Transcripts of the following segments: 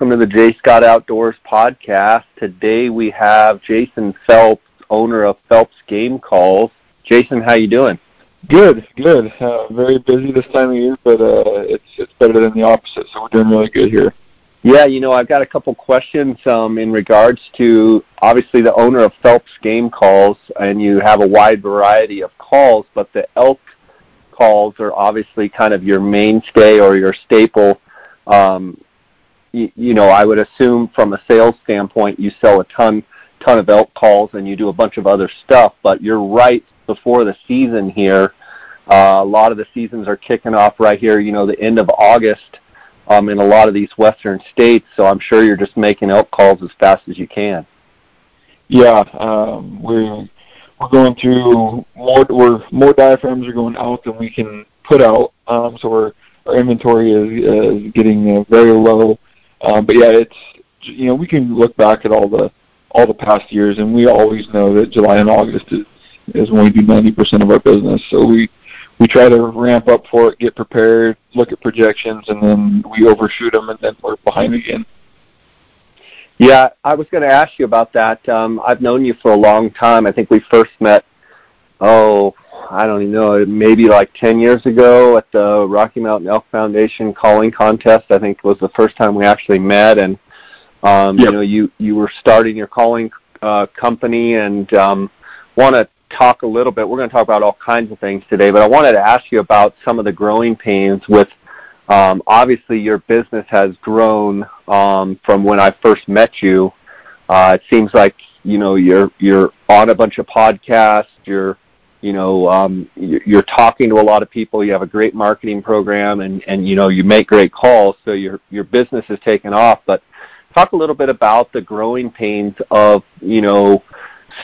welcome to the Jay Scott Outdoors podcast. Today we have Jason Phelps, owner of Phelps Game Calls. Jason, how you doing? Good, good. Uh, very busy this time of year, but uh, it's it's better than the opposite. So we're doing really good here. Yeah, you know, I've got a couple questions um, in regards to obviously the owner of Phelps Game Calls, and you have a wide variety of calls, but the elk calls are obviously kind of your mainstay or your staple. Um, you, know, I would assume from a sales standpoint, you sell a ton ton of elk calls and you do a bunch of other stuff. But you're right before the season here. Uh, a lot of the seasons are kicking off right here. You know, the end of August um, in a lot of these western states. So I'm sure you're just making elk calls as fast as you can. Yeah, um, we're we're going through more. We're more diaphragms are going out than we can put out. Um, so we're our inventory is, is getting uh, very low. Um, but yeah, it's you know we can look back at all the all the past years, and we always know that July and August is is when we do 90% of our business. So we we try to ramp up for it, get prepared, look at projections, and then we overshoot them, and then we're behind again. Yeah, I was going to ask you about that. Um, I've known you for a long time. I think we first met, oh, I don't even know, maybe like 10 years ago at the Rocky Mountain Elk Foundation calling contest. I think was the first time we actually met, and um, yep. you know, you you were starting your calling uh, company, and um, want to talk a little bit. We're going to talk about all kinds of things today, but I wanted to ask you about some of the growing pains with. Um, obviously, your business has grown um, from when I first met you. Uh, it seems like you know you're you're on a bunch of podcasts. You're you know um, you're talking to a lot of people. You have a great marketing program, and and you know you make great calls. So your your business is taken off. But talk a little bit about the growing pains of you know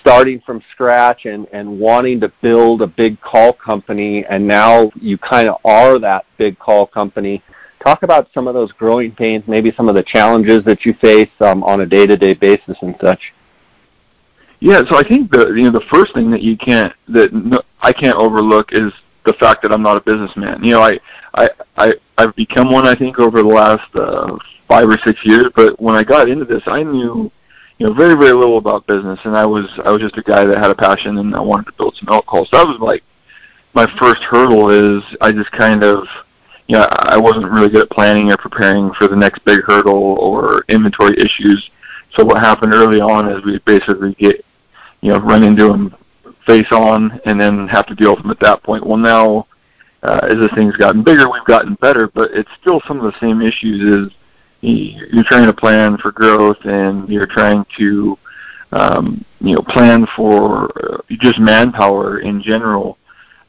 starting from scratch and, and wanting to build a big call company and now you kind of are that big call company. Talk about some of those growing pains, maybe some of the challenges that you face um, on a day-to-day basis and such. Yeah, so I think the you know the first thing that you can't that no, I can't overlook is the fact that I'm not a businessman. You know, I I I I've become one I think over the last uh, five or six years, but when I got into this, I knew you know very very little about business, and I was I was just a guy that had a passion and I wanted to build some calls. So that was like my first hurdle is I just kind of you know I wasn't really good at planning or preparing for the next big hurdle or inventory issues. So what happened early on is we basically get you know run into them face on and then have to deal with them at that point. Well now uh, as this thing's gotten bigger, we've gotten better, but it's still some of the same issues. Is you're trying to plan for growth and you're trying to um, you know plan for uh, just manpower in general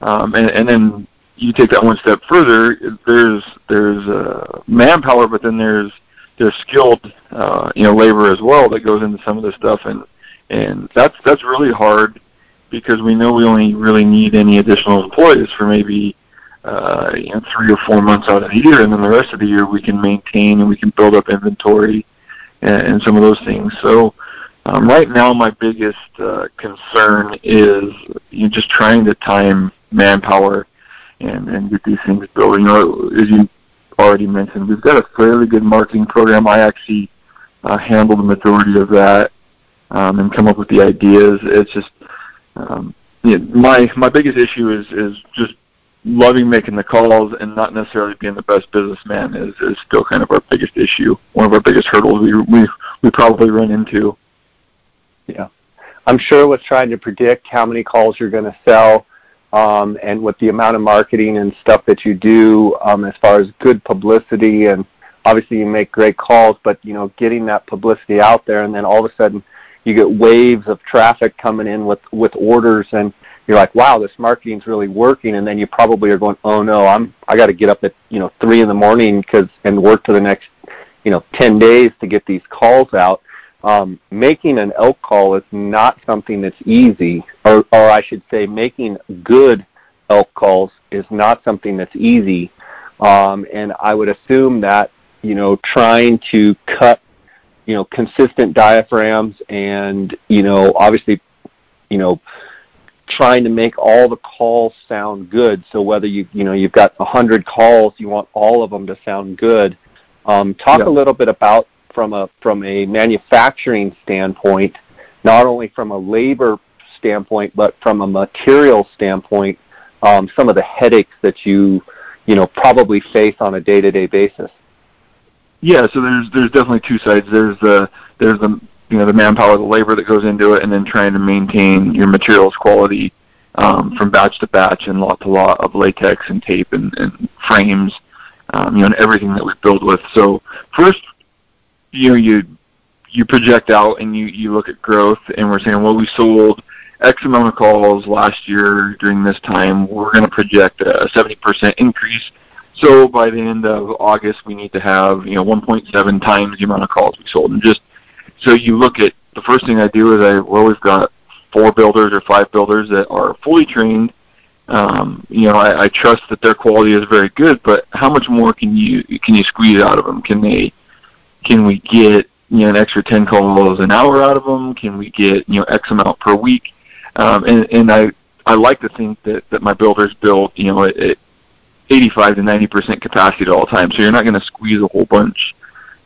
um, and, and then you take that one step further there's there's uh, manpower but then there's there's skilled uh, you know labor as well that goes into some of this stuff and and that's that's really hard because we know we only really need any additional employees for maybe uh, you know, three or four months out of the year, and then the rest of the year we can maintain and we can build up inventory and, and some of those things. So um, right now, my biggest uh, concern is you know, just trying to time manpower and, and get these things built. You know, as you already mentioned, we've got a fairly good marketing program. I actually uh, handle the majority of that um, and come up with the ideas. It's just um, you know, my my biggest issue is is just loving making the calls and not necessarily being the best businessman is, is still kind of our biggest issue. One of our biggest hurdles we we we probably run into. Yeah, I'm sure with trying to predict how many calls you're going to sell, um, and with the amount of marketing and stuff that you do, um, as far as good publicity and obviously you make great calls, but you know getting that publicity out there, and then all of a sudden you get waves of traffic coming in with with orders and you're like, wow, this marketing's really working, and then you probably are going, oh no, I'm I got to get up at you know three in the morning because and work for the next you know ten days to get these calls out. Um, making an elk call is not something that's easy, or or I should say, making good elk calls is not something that's easy. Um, and I would assume that you know trying to cut you know consistent diaphragms and you know obviously you know trying to make all the calls sound good. So whether you you know you've got a hundred calls, you want all of them to sound good. Um, talk yeah. a little bit about from a from a manufacturing standpoint, not only from a labor standpoint, but from a material standpoint, um, some of the headaches that you you know probably face on a day-to-day basis. Yeah, so there's there's definitely two sides. There's the there's the you know the manpower, the labor that goes into it, and then trying to maintain your materials quality um, from batch to batch and lot to lot of latex and tape and, and frames, um, you know, and everything that we build with. So first, you know, you you project out and you you look at growth, and we're saying, well, we sold X amount of calls last year during this time. We're going to project a 70% increase. So by the end of August, we need to have you know 1.7 times the amount of calls we sold, and just so you look at the first thing I do is I well we've got four builders or five builders that are fully trained. Um, you know, I, I trust that their quality is very good, but how much more can you can you squeeze out of them? Can they can we get you know an extra 10 calls an hour out of them? Can we get you know X amount per week? Um, and and I I like to think that that my builders build you know at, 85 to 90 percent capacity at all times, so you're not going to squeeze a whole bunch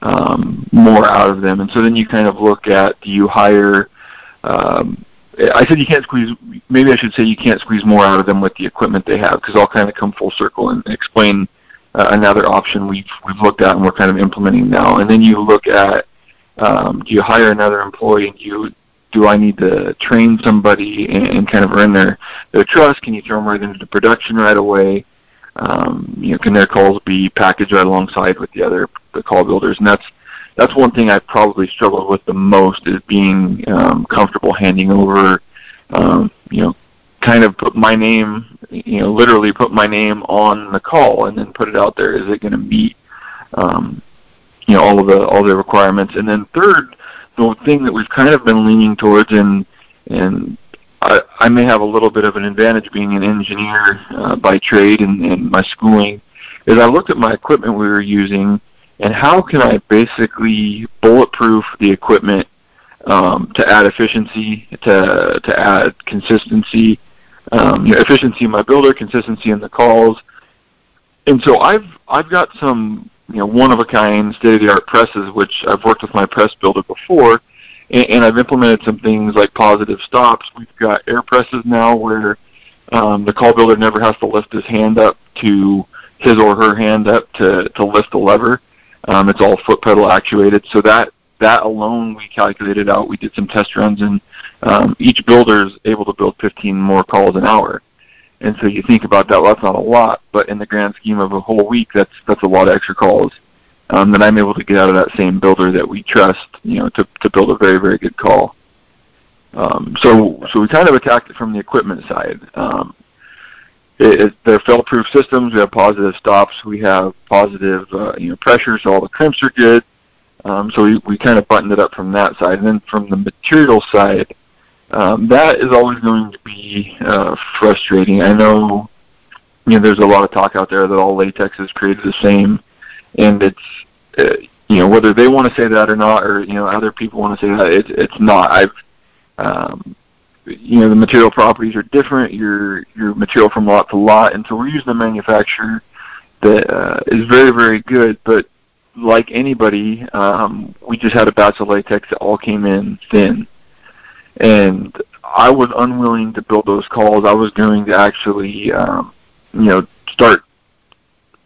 um, more out of them. And so then you kind of look at do you hire um, I said you can't squeeze. Maybe I should say you can't squeeze more out of them with the equipment they have, because I'll kind of come full circle and explain uh, another option we've we've looked at and we're kind of implementing now. And then you look at um, do you hire another employee? And do you do I need to train somebody and, and kind of earn their their trust? Can you throw them right into production right away? Um, you know, can their calls be packaged right alongside with the other the call builders? And that's that's one thing I've probably struggled with the most is being um, comfortable handing over, um, you know, kind of put my name, you know, literally put my name on the call and then put it out there. Is it going to meet, um, you know, all of the all the requirements? And then third, the thing that we've kind of been leaning towards, and and I, I may have a little bit of an advantage being an engineer uh, by trade and, and my schooling, is I looked at my equipment we were using and how can I basically bulletproof the equipment um, to add efficiency, to to add consistency, um, you know, efficiency in my builder, consistency in the calls, and so I've I've got some you know one of a kind state of the art presses, which I've worked with my press builder before, and, and I've implemented some things like positive stops. We've got air presses now where um, the call builder never has to lift his hand up to his or her hand up to to lift the lever um, it's all foot pedal actuated. So that that alone we calculated out. We did some test runs, and um, each builder is able to build 15 more calls an hour. And so you think about that, well, that's not a lot, but in the grand scheme of a whole week, that's that's a lot of extra calls um, that I'm able to get out of that same builder that we trust, you know, to to build a very very good call. Um, so so we kind of attacked it from the equipment side. Um, it, it, they're fail-proof systems. We have positive stops. We have positive uh, you know pressure, so all the crimps are good. Um, so we, we kind of buttoned it up from that side. And then from the material side, um, that is always going to be uh, frustrating. I know you know there's a lot of talk out there that all latex is created the same, and it's uh, you know whether they want to say that or not, or you know other people want to say that it's it's not. I've um, you know the material properties are different. Your your material from lot to lot, and so we're using a manufacturer that uh, is very very good. But like anybody, um, we just had a batch of latex that all came in thin, and I was unwilling to build those calls. I was going to actually, um, you know, start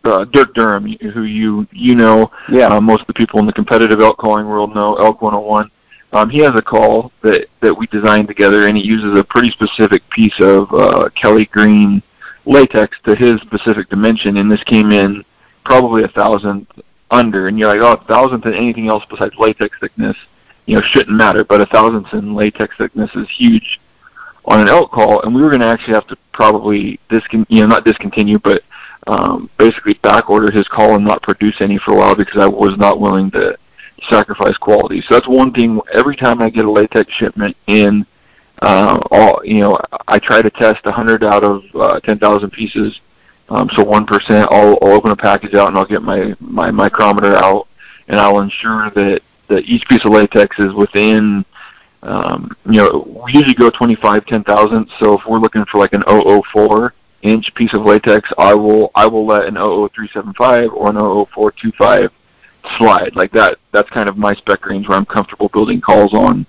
uh, Dirk Durham, who you you know, yeah. Uh, most of the people in the competitive elk calling world know Elk 101. Um, he has a call that, that we designed together, and he uses a pretty specific piece of uh, Kelly Green latex to his specific dimension, and this came in probably a thousandth under. And you're like, oh, a thousandth in anything else besides latex thickness, you know, shouldn't matter. But a thousandth in latex thickness is huge on an elk call, and we were going to actually have to probably discon, you know, not discontinue, but um, basically back order his call and not produce any for a while because I was not willing to sacrifice quality. So that's one thing. Every time I get a latex shipment in, uh, all you know, I try to test 100 out of uh, 10,000 pieces. Um, so one percent, I'll, I'll open a package out and I'll get my my micrometer out, and I'll ensure that that each piece of latex is within. Um, you know, we usually go 25 10 thousandths. So if we're looking for like an 004 inch piece of latex, I will I will let an 00375 or an 00425 slide. Like that, that's kind of my spec range where I'm comfortable building calls on.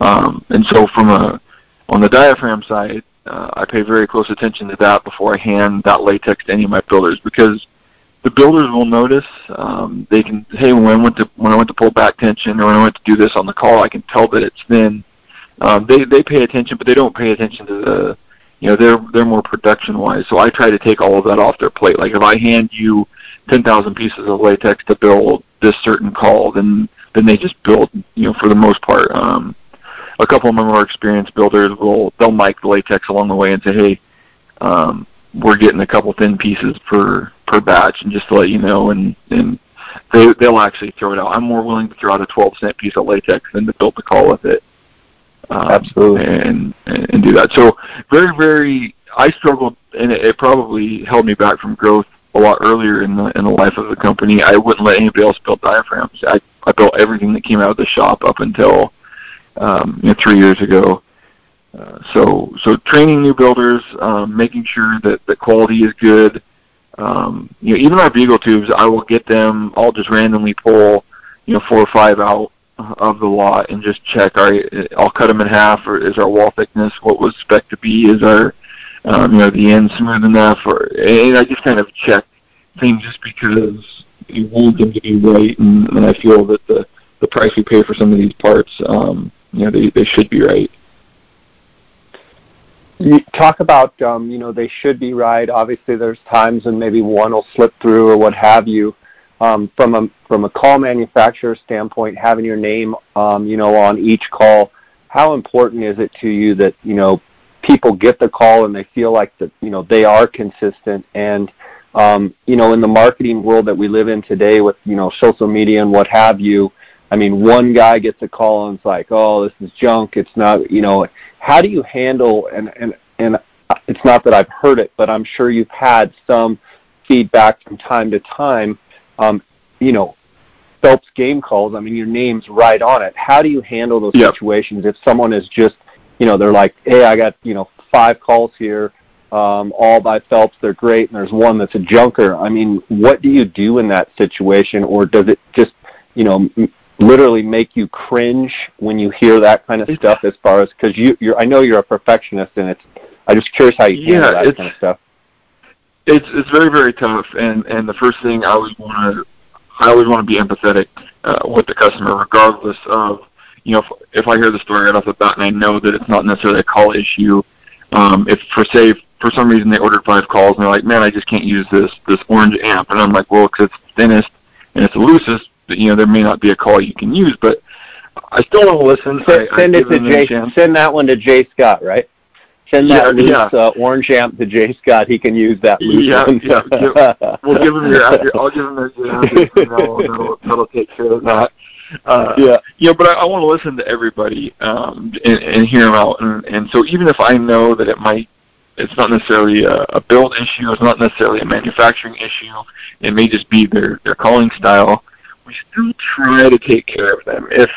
Um, and so from a on the diaphragm side, uh, I pay very close attention to that before I hand that latex to any of my builders because the builders will notice. Um, they can, hey, when I went to when I went to pull back tension or when I went to do this on the call, I can tell that it's thin. Um, they they pay attention, but they don't pay attention to the, you know, they're they're more production wise. So I try to take all of that off their plate. Like if I hand you 10,000 pieces of latex to build this certain call, then then they just build, you know, for the most part. Um, a couple of more experienced builders will they'll mic the latex along the way and say, hey, um, we're getting a couple thin pieces per per batch, and just to let you know, and and they they'll actually throw it out. I'm more willing to throw out a 12 cent piece of latex than to build the call with it. Um, Absolutely, and and do that. So very very, I struggled, and it, it probably held me back from growth a lot earlier in the in the life of the company. I wouldn't let anybody else build diaphragms. I I built everything that came out of the shop up until um, you know, three years ago. Uh, so so training new builders, um, making sure that the quality is good. Um, you know, even our bugle tubes, I will get them. I'll just randomly pull, you know, four or five out of the lot and just check. All right, I'll cut them in half. Or is our wall thickness what was spec to be? Is our um, you know the end smooth enough? Or and I just kind of check things just because you want them to be right, and, and I feel that the the price we pay for some of these parts, um, you know, they they should be right. You talk about um, you know they should be right. Obviously, there's times when maybe one will slip through or what have you. Um, from a from a call manufacturer standpoint, having your name um, you know on each call, how important is it to you that you know people get the call and they feel like that you know they are consistent and um, you know in the marketing world that we live in today with you know social media and what have you I mean, one guy gets a call and it's like, oh, this is junk. It's not, you know, how do you handle, and, and, and it's not that I've heard it, but I'm sure you've had some feedback from time to time, um, you know, Phelps game calls, I mean, your name's right on it. How do you handle those yep. situations if someone is just, you know, they're like, hey, I got, you know, five calls here, um, all by Phelps, they're great, and there's one that's a junker. I mean, what do you do in that situation, or does it just, you know, M- literally make you cringe when you hear that kind of stuff as far as because you you're I know you're a perfectionist and it's I'm just curious how you handle yeah, that kind of stuff. It's it's very very tough and and the first thing I always want to I always want to be empathetic uh, with the customer regardless of you know if, if I hear the story right off the bat and I know that it's not necessarily a call issue um, if for say for some reason they ordered five calls and they're like man I just can't use this this orange amp and I'm like well because it's thinnest and it's the loosest you know there may not be a call you can use, but I still want to listen. Send, I, send I it to Jay. Send that one to Jay Scott, right? Send that yeah, loose yeah. Uh, orange amp to Jay Scott. He can use that loose yeah, one. yeah. Give, we'll give him your address. I'll give him your address. And that'll, that'll, that'll take care of that. Uh, yeah, yeah, but I, I want to listen to everybody um, and, and hear them out. And, and so even if I know that it might, it's not necessarily a, a build issue, it's not necessarily a manufacturing issue. It may just be their their calling style we still try to take care of them. If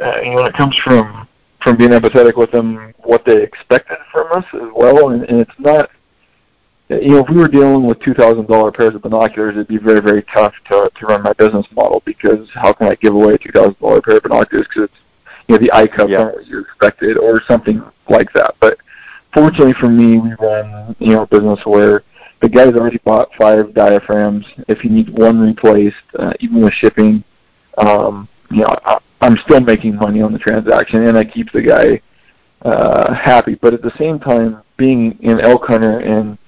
uh, you know, it comes from from being empathetic with them, what they expected from us as well, and, and it's not. You know, if we were dealing with two thousand dollar pairs of binoculars, it'd be very, very tough to to run my business model because how can I give away a two thousand dollar pair of binoculars because it's you know the eye cups yeah. aren't what you expected or something like that. But fortunately for me, we run you know a business where the guy's already bought five diaphragms. If he needs one replaced, uh, even with shipping, um, you know, I, I'm still making money on the transaction, and I keep the guy uh, happy. But at the same time, being an elk hunter and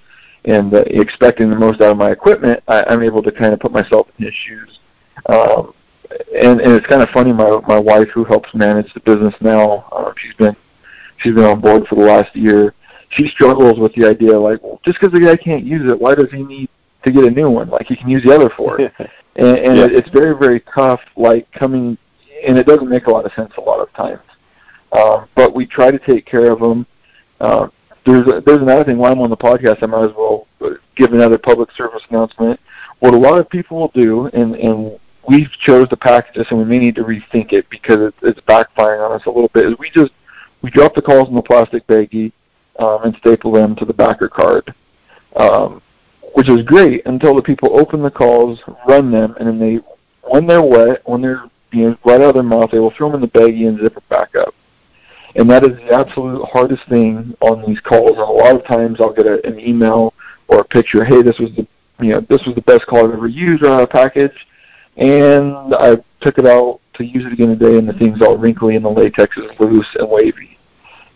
and uh, expecting the most out of my equipment, I, I'm able to kind of put myself in his shoes. Um, and and it's kind of funny. My my wife, who helps manage the business now, uh, she's been she's been on board for the last year she struggles with the idea like, well, just because the guy can't use it, why does he need to get a new one? Like you can use the other four. and and yeah. it's very very tough. Like coming, and it doesn't make a lot of sense a lot of times. Um, but we try to take care of them. Uh, there's a, there's another thing. While I'm on the podcast, I might as well give another public service announcement. What a lot of people will do, and and we've chose to package this, and we may need to rethink it because it's, it's backfiring on us a little bit. Is we just we drop the calls in the plastic baggie um, and staple them to the backer card, um, which is great until the people open the calls, run them, and then they when they're wet, when they're you know right out of their mouth, they will throw them in the baggie and zip it back up. And that is the absolute hardest thing on these calls. And a lot of times I'll get a, an email or a picture. Hey, this was the you know this was the best call I've ever used on a package, and I took it out to use it again today, and the thing's all wrinkly and the latex is loose and wavy.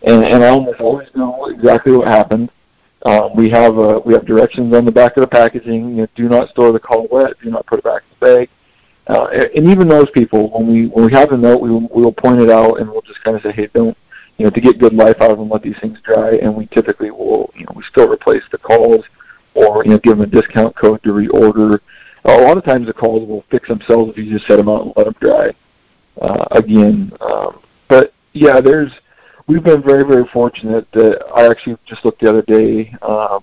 And, and I almost always know exactly what happened. Um, we have uh, we have directions on the back of the packaging. You know, do not store the call wet. Do not put it back in the bag. Uh, and even those people, when we when we have a note, we will, we will point it out and we'll just kind of say, hey, don't you know, to get good life out of them, let these things dry. And we typically will, you know, we still replace the calls or you know give them a discount code to reorder. A lot of times the calls will fix themselves if you just set them out and let them dry uh, again. Um, but yeah, there's we've been very very fortunate that I actually just looked the other day. Uh,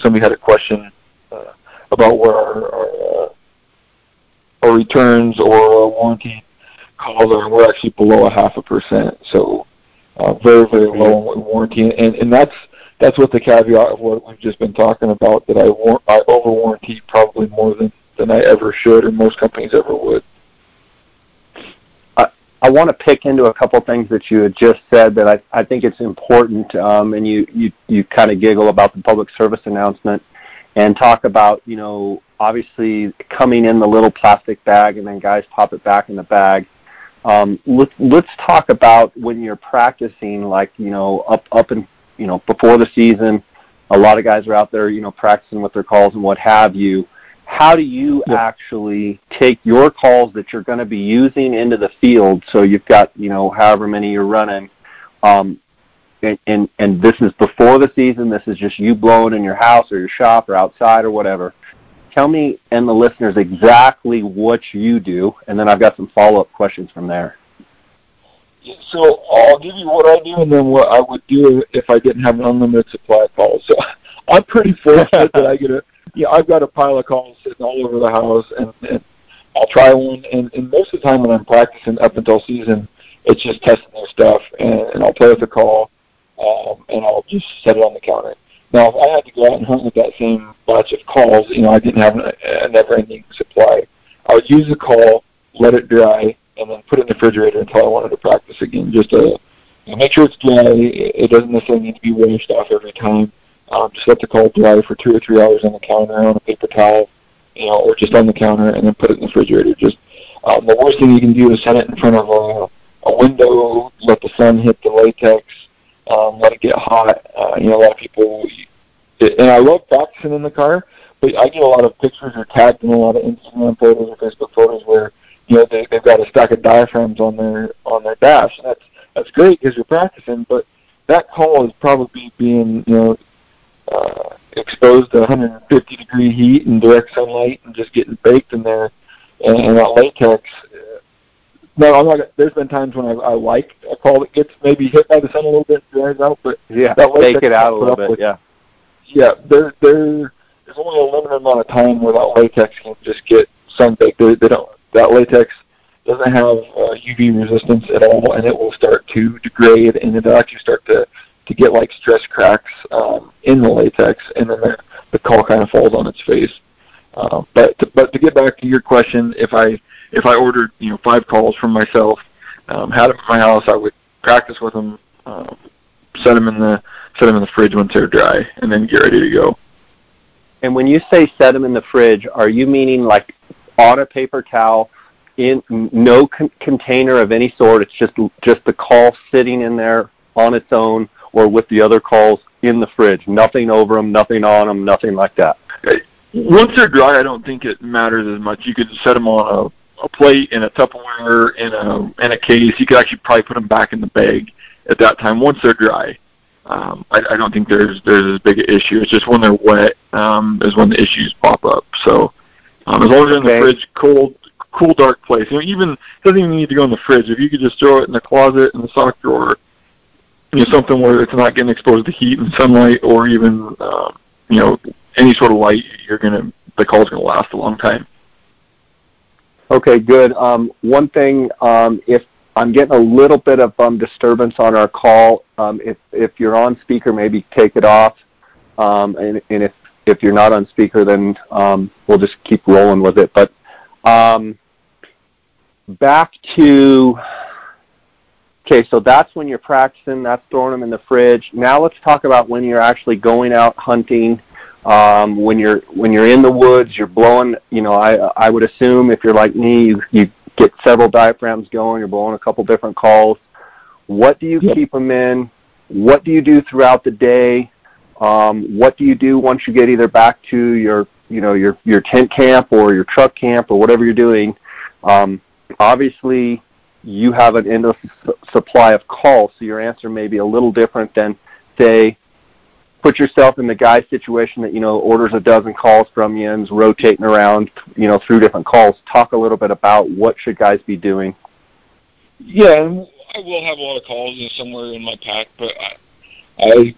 somebody had a question uh, about where our our, uh, our returns or warranty calls are. We're actually below a half a percent, so uh, very very low warranty, and and that's that's what the caveat of what we've just been talking about that I war- I over warranty probably more than than I ever should or most companies ever would. I, want to pick into a couple things that you had just said that I, I think it's important, um, and you, you, you kind of giggle about the public service announcement and talk about, you know, obviously coming in the little plastic bag and then guys pop it back in the bag. Um, let's let's talk about when you're practicing, like you know, up up and you know before the season. A lot of guys are out there, you know, practicing with their calls and what have you how do you yeah. actually take your calls that you're going to be using into the field? So you've got, you know, however many you're running, um, and, and, and this is before the season. This is just you blowing in your house or your shop or outside or whatever. Tell me and the listeners exactly what you do, and then I've got some follow-up questions from there. So I'll give you what I do, and then what I would do if I didn't have an unlimited supply of calls. So I'm pretty fortunate that I get a yeah, I've got a pile of calls sitting all over the house, and, and I'll try one. And, and most of the time when I'm practicing up until season, it's just testing their stuff, and, and I'll play with the call, um, and I'll just set it on the counter. Now, if I had to go out and hunt with that same batch of calls, you know, I didn't have a, a never-ending supply. I would use the call, let it dry, and then put it in the refrigerator until I wanted to practice again, just to you know, make sure it's dry. It doesn't necessarily need to be washed off every time. Um, just let the call dry for two or three hours on the counter on a paper towel, you know, or just on the counter, and then put it in the refrigerator. Just um, the worst thing you can do is set it in front of a, a window, let the sun hit the latex, um, let it get hot. Uh, you know, a lot of people, and I love practicing in the car, but I get a lot of pictures or tagged in a lot of Instagram photos or Facebook photos where you know they, they've got a stack of diaphragms on their on their dash. And that's that's great because you're practicing, but that call is probably being you know uh, exposed to 150 degree heat and direct sunlight and just getting baked in there and, and that latex. Uh, no, I'm not. There's been times when I, I like a call that gets maybe hit by the sun a little bit, dries out, but yeah, that bake it out a little bit. With, yeah, yeah. There, there, there's only a limited amount of time where that latex can just get sun baked. They, they don't. That latex doesn't have uh, UV resistance at all, and it will start to degrade, and it'll actually start to to get like stress cracks um, in the latex, and then the, the call kind of falls on its face. Uh, but to, but to get back to your question, if I if I ordered you know five calls from myself, um, had them at my house, I would practice with them, um, set them in the set them in the fridge once they're dry, and then get ready to go. And when you say set them in the fridge, are you meaning like on a paper towel, in no con- container of any sort? It's just just the call sitting in there on its own, or with the other calls in the fridge. Nothing over them, nothing on them, nothing like that. Once they're dry, I don't think it matters as much. You could set them on a, a plate in a Tupperware in a in a case. You could actually probably put them back in the bag at that time once they're dry. Um, I, I don't think there's there's as big an issue. It's just when they're wet um, is when the issues pop up. So um, as long as they're in the fridge, cold, cool, dark place. You know, even it doesn't even need to go in the fridge. If you could just throw it in the closet in the sock drawer, you know, something where it's not getting exposed to heat and sunlight or even, uh, you know, any sort of light, you're to, the call's to last a long time. Okay, good. Um, one thing, um, if I'm getting a little bit of um, disturbance on our call, um, if, if you're on speaker, maybe take it off. Um, and, and if, if you're not on speaker, then um, we'll just keep rolling with it. But um, back to okay, so that's when you're practicing. That's throwing them in the fridge. Now let's talk about when you're actually going out hunting. Um, when you're when you're in the woods, you're blowing. You know, I I would assume if you're like me, you, you get several diaphragms going. You're blowing a couple different calls. What do you yep. keep them in? What do you do throughout the day? Um, what do you do once you get either back to your you know your your tent camp or your truck camp or whatever you're doing? Um, obviously, you have an endless supply of calls, so your answer may be a little different than say put yourself in the guy's situation that you know orders a dozen calls from you is rotating around you know through different calls talk a little bit about what should guys be doing yeah i will have a lot of calls in somewhere in my pack but i, I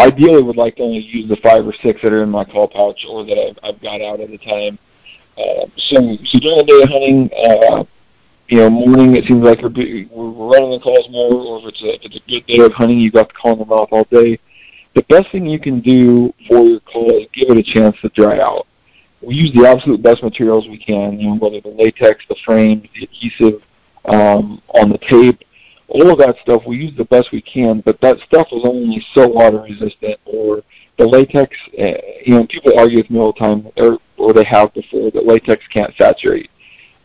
ideally would like to only use the five or six that are in my call pouch or that I've, I've got out at the time. Uh, so, so during the day hunting, uh, you know, morning it seems like we're, running the calls more, or if it's a if it's a good day of hunting, you've got the call them off all day. The best thing you can do for your call is give it a chance to dry out. We use the absolute best materials we can, you know, whether the latex, the frame, the adhesive um, on the tape, all of that stuff we use the best we can, but that stuff is only so water resistant or the latex, uh, you know, people argue with me all the time, or, or they have before, that latex can't saturate.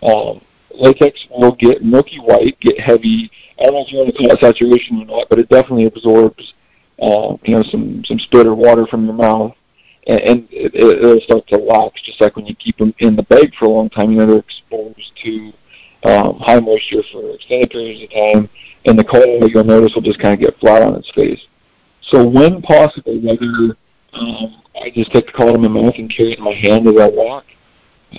Um, latex will get milky white, get heavy. I don't know if you want to call it saturation or not, but it definitely absorbs, uh, you know, some some spit or water from your mouth, and, and it, it'll start to lax. Just like when you keep them in the bag for a long time, you know, they're exposed to um, high moisture for extended periods of time, and the coal you'll notice will just kind of get flat on its face. So when possible, whether um, I just take the call in my mouth and carry it in my hand as I walk,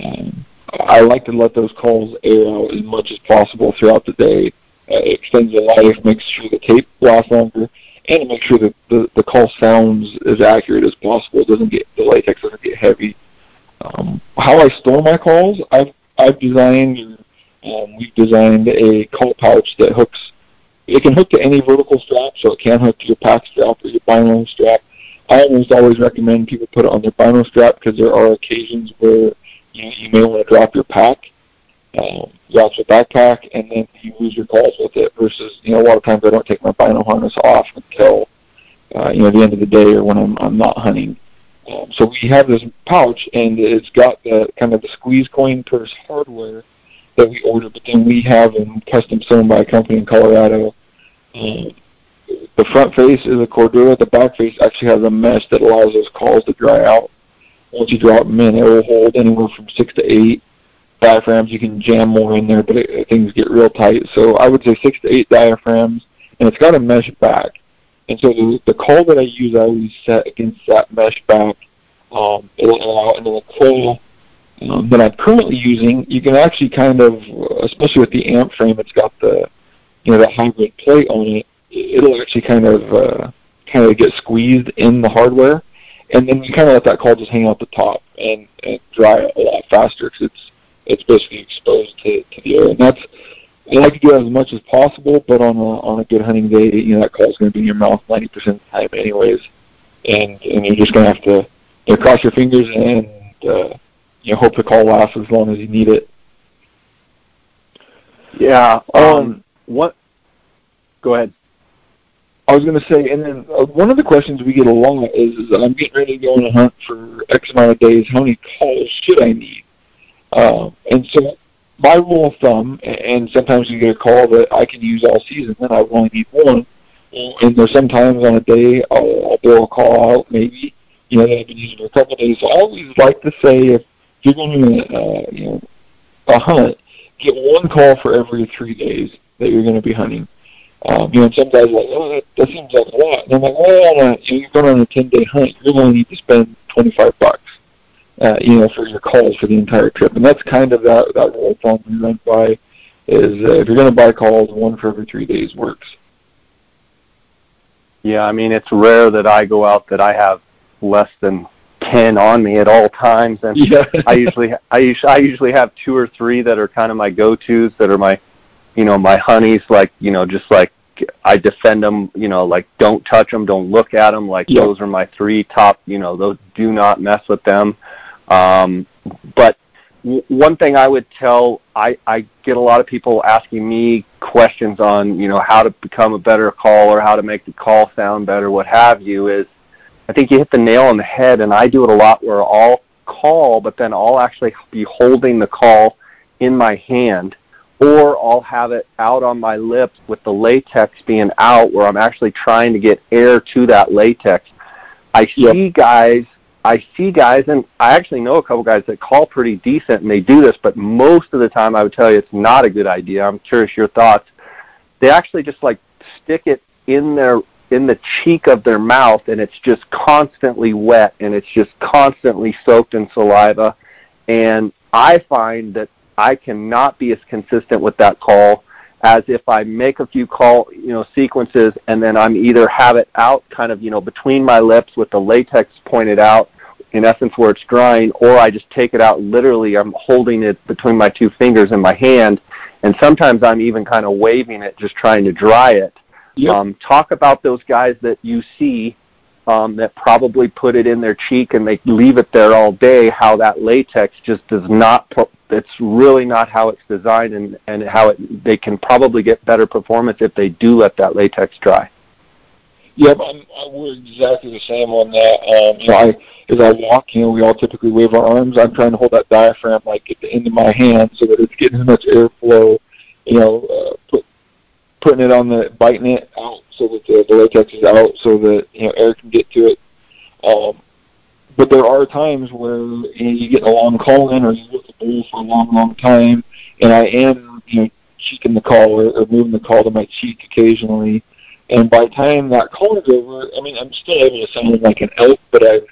um, I like to let those calls air out as much as possible throughout the day. Uh, it extends the life, makes sure the tape lasts longer, and it makes sure that the, the call sounds as accurate as possible. It doesn't get the latex doesn't get heavy. Um, how I store my calls, I've I've designed um, we've designed a call pouch that hooks. It can hook to any vertical strap, so it can hook to your pack strap or your bino strap. I almost always recommend people put it on their bino strap because there are occasions where you, you may want to drop your pack, um, your backpack, and then you lose your calls with it. Versus, you know, a lot of times I don't take my bino harness off until uh, you know the end of the day or when I'm, I'm not hunting. Um, so we have this pouch, and it's got the kind of the squeeze coin purse hardware that we order, but then we have them custom sewn by a company in Colorado. Um, the front face is a Cordura. The back face actually has a mesh that allows those calls to dry out. Once you drop them in, it will hold anywhere from six to eight diaphragms. You can jam more in there, but it, things get real tight. So I would say six to eight diaphragms, and it's got a mesh back. And so the, the call that I use, I always set against that mesh back. Um, it'll allow, and then the coil um, that I'm currently using, you can actually kind of, especially with the amp frame, it's got the, you know, the hybrid plate on it. It'll actually kind of, uh, kind of get squeezed in the hardware, and then you kind of let that call just hang out the top and, and dry a lot faster because it's it's basically exposed to, to the air. And that's I like to do that as much as possible, but on a on a good hunting day, you know that call is going to be in your mouth 90% of the time, anyways, and and you're just going to have to you know, cross your fingers and uh, you know, hope the call lasts as long as you need it. Yeah. Um, um what? Go ahead. I was going to say, and then uh, one of the questions we get a lot is, is, I'm getting ready to go on a hunt for X amount of days. How many calls should I need? Uh, and so my rule of thumb, and sometimes you get a call that I can use all season, then I only need one. And there's sometimes on a day I'll, I'll bill a call out, maybe, you know, that I've been using for a couple of days. So I always like to say if you're going to, uh, you know, a hunt, get one call for every three days that you're going to be hunting. Um, you know, and some guys are like, oh, that, that seems like a lot. And I'm like, well, a, you know, you're going on a 10-day hunt, you're going to need to spend 25 bucks, uh, you know, for your calls for the entire trip. And that's kind of that, that rule of thumb we run by is uh, if you're going to buy calls, one for every three days works. Yeah, I mean, it's rare that I go out that I have less than ten on me at all times, and yeah. I usually I usually I usually have two or three that are kind of my go-tos that are my, you know, my honeys. Like you know, just like I defend them. You know, like don't touch them, don't look at them. Like yeah. those are my three top. You know, those do not mess with them. Um, but w- one thing I would tell, I, I get a lot of people asking me questions on, you know, how to become a better caller, how to make the call sound better, what have you, is I think you hit the nail on the head, and I do it a lot where I'll call, but then I'll actually be holding the call in my hand, or I'll have it out on my lips with the latex being out where I'm actually trying to get air to that latex. I see guys I see guys, and I actually know a couple guys that call pretty decent and they do this, but most of the time I would tell you it's not a good idea. I'm curious your thoughts. They actually just like stick it in their in the cheek of their mouth and it's just constantly wet and it's just constantly soaked in saliva. And I find that I cannot be as consistent with that call as if I make a few call, you know, sequences and then I'm either have it out kind of, you know, between my lips with the latex pointed out in essence where it's drying, or I just take it out literally. I'm holding it between my two fingers in my hand, and sometimes I'm even kind of waving it, just trying to dry it. Yep. Um, talk about those guys that you see um, that probably put it in their cheek and they leave it there all day. How that latex just does not. It's really not how it's designed, and and how it they can probably get better performance if they do let that latex dry. Yep, I'm, I, we're exactly the same on that. Um, you know, I as I walk, you know, we all typically wave our arms. I'm trying to hold that diaphragm like at the end of my hand so that it's getting as much airflow. You know, uh, put, putting it on the biting it out so that the, the latex is out so that you know air can get to it. Um, but there are times where you, know, you get a long call in or you look at the bowl for a long, long time, and I am you know cheeking the call or, or moving the call to my cheek occasionally and by the time that call is over, I mean, I'm still able to sound like an elk, but I've,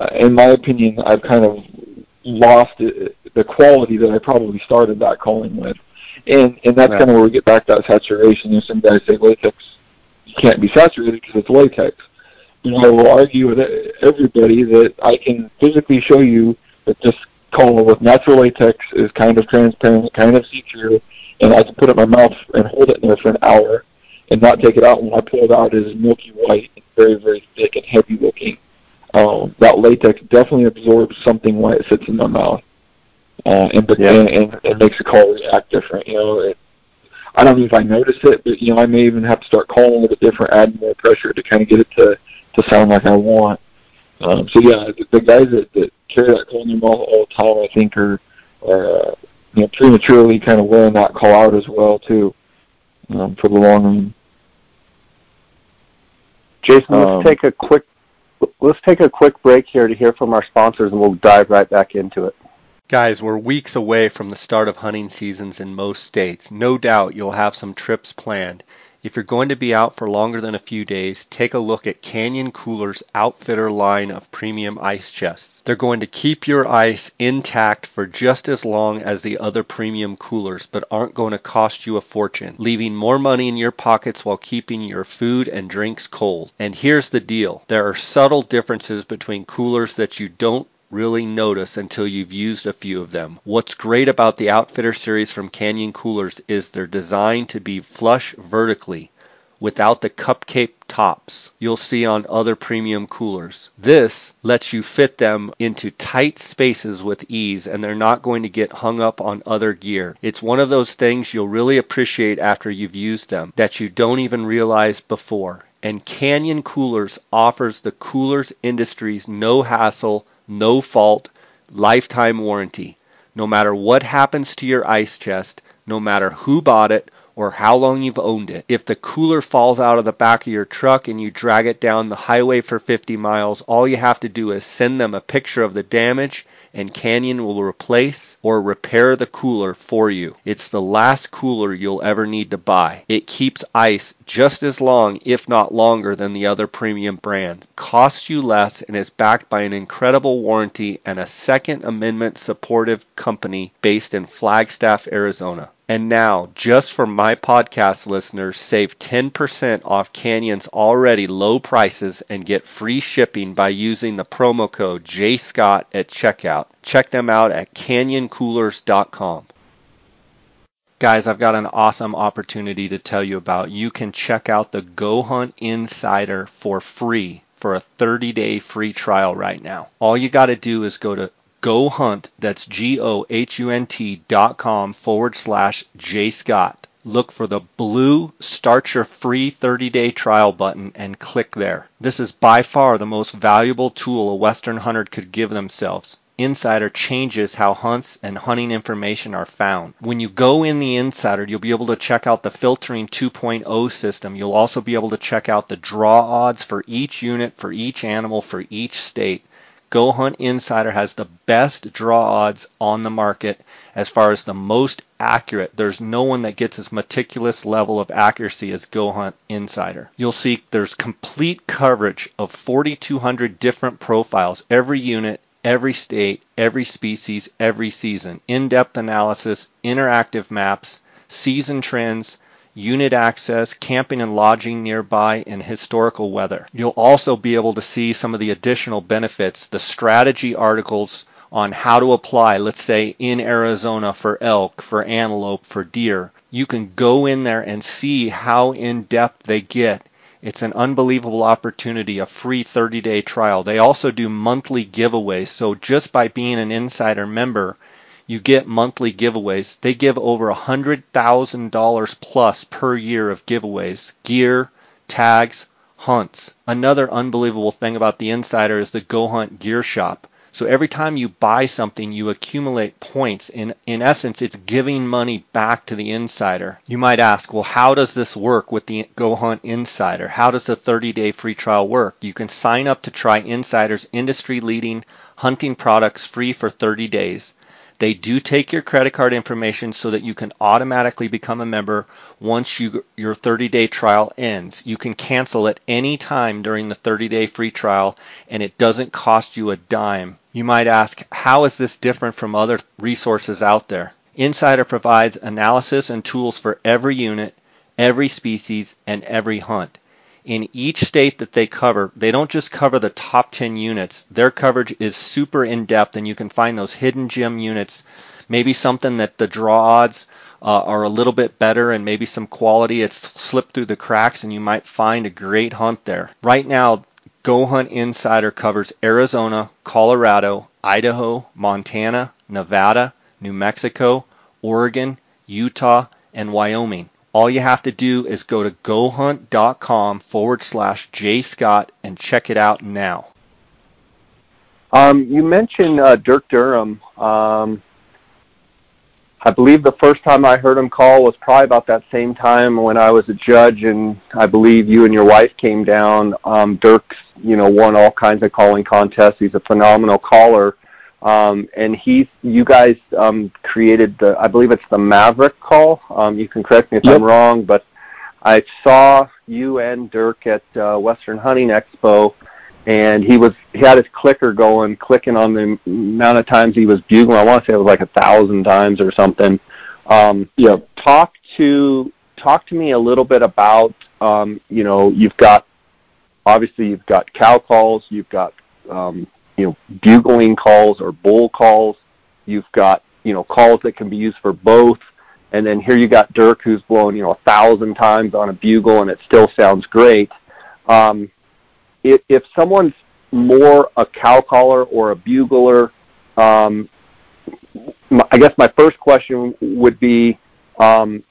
uh, in my opinion, I've kind of lost it, the quality that I probably started that calling with. And and that's right. kind of where we get back to that saturation. Know, some guys say latex you can't be saturated because it's latex. You know, I will argue with everybody that I can physically show you that this call with natural latex is kind of transparent, kind of see-through, and I can put it in my mouth and hold it in there for an hour and not take it out. When I pull it out, it is milky white and very, very thick and heavy looking. Um, that latex definitely absorbs something when it sits in my mouth, uh, and, yeah. and and it makes the call react different. You know, it, I don't know if I notice it, but you know, I may even have to start calling a little bit different, add more pressure to kind of get it to to sound like I want. Um, so yeah, the, the guys that, that carry that call in their mouth all the time, I think, are, are uh, you know prematurely kind of wearing that call out as well too um, for the long run. Jason, let's um, take a quick let's take a quick break here to hear from our sponsors, and we'll dive right back into it. Guys, we're weeks away from the start of hunting seasons in most states. No doubt you'll have some trips planned. If you're going to be out for longer than a few days, take a look at Canyon Cooler's Outfitter line of premium ice chests. They're going to keep your ice intact for just as long as the other premium coolers, but aren't going to cost you a fortune, leaving more money in your pockets while keeping your food and drinks cold. And here's the deal there are subtle differences between coolers that you don't really notice until you've used a few of them. What's great about the Outfitter series from Canyon Coolers is they're designed to be flush vertically without the cupcake tops you'll see on other premium coolers. This lets you fit them into tight spaces with ease and they're not going to get hung up on other gear. It's one of those things you'll really appreciate after you've used them that you don't even realize before. And Canyon Coolers offers the coolers industry's no hassle no fault, lifetime warranty. No matter what happens to your ice chest, no matter who bought it or how long you've owned it. If the cooler falls out of the back of your truck and you drag it down the highway for 50 miles, all you have to do is send them a picture of the damage and Canyon will replace or repair the cooler for you. It's the last cooler you'll ever need to buy. It keeps ice just as long, if not longer, than the other premium brands. Costs you less and is backed by an incredible warranty and a Second Amendment supportive company based in Flagstaff, Arizona. And now, just for my podcast listeners, save 10% off Canyon's already low prices and get free shipping by using the promo code JScott at checkout. Check them out at canyoncoolers.com. Guys, I've got an awesome opportunity to tell you about. You can check out the GoHunt Insider for free for a 30 day free trial right now. All you got to do is go to GoHunt, that's G O H U N T dot com forward slash J Scott. Look for the blue Start Your Free 30 Day Trial button and click there. This is by far the most valuable tool a Western hunter could give themselves. Insider changes how hunts and hunting information are found. When you go in the Insider, you'll be able to check out the filtering 2.0 system. You'll also be able to check out the draw odds for each unit, for each animal, for each state. GoHunt Insider has the best draw odds on the market as far as the most accurate. There's no one that gets as meticulous level of accuracy as GoHunt Insider. You'll see there's complete coverage of 4,200 different profiles, every unit, every state, every species, every season. In depth analysis, interactive maps, season trends, unit access, camping and lodging nearby, and historical weather. You'll also be able to see some of the additional benefits, the strategy articles on how to apply, let's say in Arizona for elk, for antelope, for deer. You can go in there and see how in depth they get it's an unbelievable opportunity, a free 30 day trial. They also do monthly giveaways. So just by being an insider member, you get monthly giveaways. They give over $100,000 plus per year of giveaways gear, tags, hunts. Another unbelievable thing about the insider is the GoHunt Gear Shop. So every time you buy something, you accumulate points. In, in essence, it's giving money back to the insider. You might ask, well, how does this work with the GoHunt Insider? How does the 30 day free trial work? You can sign up to try Insider's industry leading hunting products free for 30 days. They do take your credit card information so that you can automatically become a member once you, your 30 day trial ends. You can cancel at any time during the 30 day free trial and it doesn't cost you a dime. You might ask, how is this different from other resources out there? Insider provides analysis and tools for every unit, every species, and every hunt in each state that they cover, they don't just cover the top 10 units. Their coverage is super in depth, and you can find those hidden gem units. Maybe something that the draw odds uh, are a little bit better, and maybe some quality. It's slipped through the cracks, and you might find a great hunt there. Right now, GoHunt Insider covers Arizona, Colorado, Idaho, Montana, Nevada, New Mexico, Oregon, Utah, and Wyoming. All you have to do is go to gohunt.com forward slash jscott and check it out now. Um, you mentioned uh, Dirk Durham. Um, I believe the first time I heard him call was probably about that same time when I was a judge, and I believe you and your wife came down. Um, Dirk's, you know, won all kinds of calling contests. He's a phenomenal caller. Um, and he, you guys um, created the, I believe it's the Maverick call. Um, you can correct me if yep. I'm wrong, but I saw you and Dirk at uh, Western Hunting Expo, and he was he had his clicker going, clicking on the amount of times he was bugling. I want to say it was like a thousand times or something. Um, you know, talk to talk to me a little bit about um, you know you've got obviously you've got cow calls, you've got um, you know, bugling calls or bull calls. You've got, you know, calls that can be used for both. And then here you got Dirk who's blown, you know, a thousand times on a bugle and it still sounds great. Um, if, if someone's more a cow caller or a bugler, um, I guess my first question would be, um,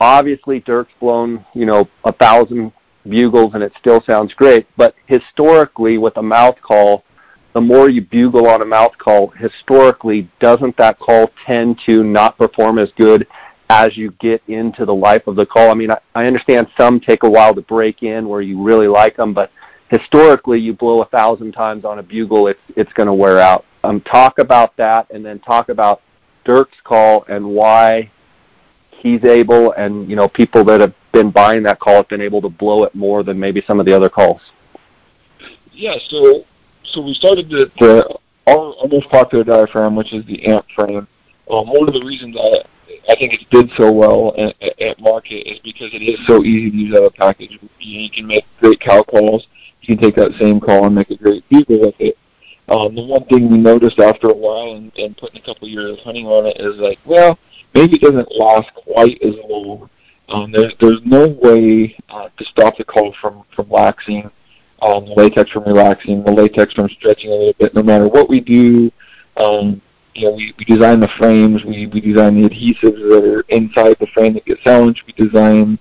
obviously Dirk's blown, you know, a thousand bugles and it still sounds great, but historically with a mouth call, the more you bugle on a mouth call, historically, doesn't that call tend to not perform as good as you get into the life of the call? I mean, I, I understand some take a while to break in where you really like them, but historically, you blow a thousand times on a bugle, it's it's going to wear out. Um, talk about that, and then talk about Dirk's call and why he's able, and you know, people that have been buying that call have been able to blow it more than maybe some of the other calls. Yeah, so so we started the, the our, our most popular diaphragm, which is the amp frame. Um, one of the reasons I I think it did so well at, at market is because it is so easy to use out of package. You, can make great cow calls. You can take that same call and make a great bugle with it. Um, the one thing we noticed after a while and, and putting a couple years of hunting on it is like, well, maybe it doesn't last quite as long. Um, there's there's no way uh, to stop the call from from laxing um, the latex from relaxing, the latex from stretching a little bit. No matter what we do, Um, you know, we, we design the frames, we, we design the adhesives that are inside the frame that get sandwiched, we design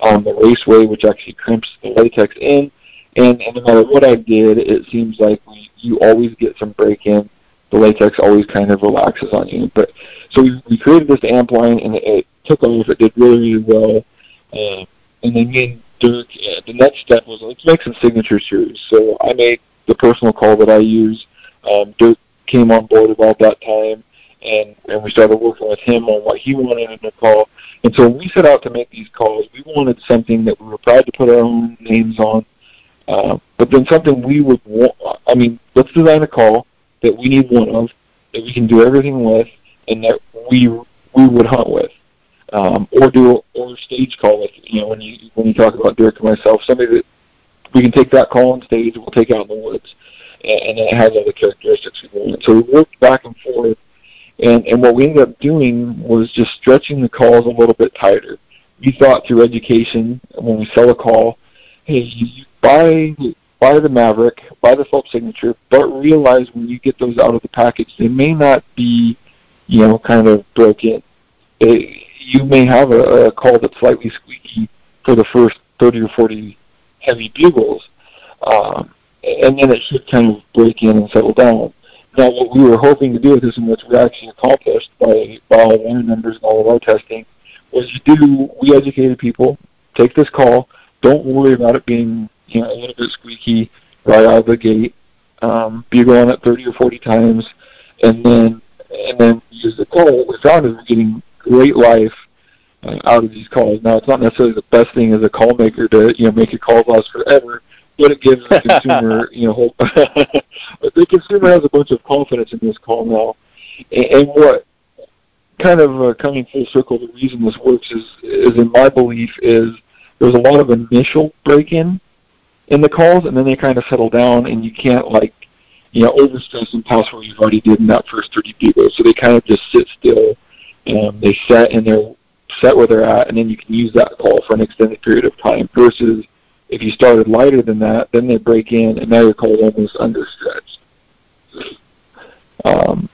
um, the raceway, which actually crimps the latex in, and, and no matter what I did, it seems like we, you always get some break-in. The latex always kind of relaxes on you. But so we, we created this amp line, and it, it took off. It did really, really well. Uh, and then Dirk, uh, the next step was let's make some signature series. So I made the personal call that I use. Um, Dirk came on board about that time, and and we started working with him on what he wanted in a call. And so when we set out to make these calls, we wanted something that we were proud to put our own names on, uh, but then something we would want. I mean, let's design a call that we need one of, that we can do everything with, and that we we would hunt with. Um, or do or stage call with you know when you when you talk about Dirk and myself, somebody that we can take that call on stage we'll take out in the woods and it has all the characteristics we want. So we worked back and forth, and, and what we ended up doing was just stretching the calls a little bit tighter. We thought through education, when we sell a call, hey, you buy buy the Maverick, buy the Phelps signature, but realize when you get those out of the package, they may not be, you know, kind of broken. You may have a, a call that's slightly squeaky for the first 30 or 40 heavy bugles, um, and then it should kind of break in and settle down. Now, what we were hoping to do with this, and what we actually accomplished by, by all our numbers and all of our testing, was to do, we educated people, take this call, don't worry about it being you know, a little bit squeaky right out of the gate, um, bugle on it 30 or 40 times, and then and then use the call. What we found getting great life uh, out of these calls. Now, it's not necessarily the best thing as a call maker to you know make your calls last forever, but it gives the consumer, you know, hope. the consumer has a bunch of confidence in this call now. And, and what kind of uh, coming full circle, the reason this works is, is in my belief, is there's a lot of initial break-in in the calls, and then they kind of settle down, and you can't like, you know, overstress and pass what you've already did in that first 30 people. So they kind of just sit still, and they set and they're set where they're at, and then you can use that call for an extended period of time versus if you started lighter than that, then they break in, and now your call almost understretched. Um,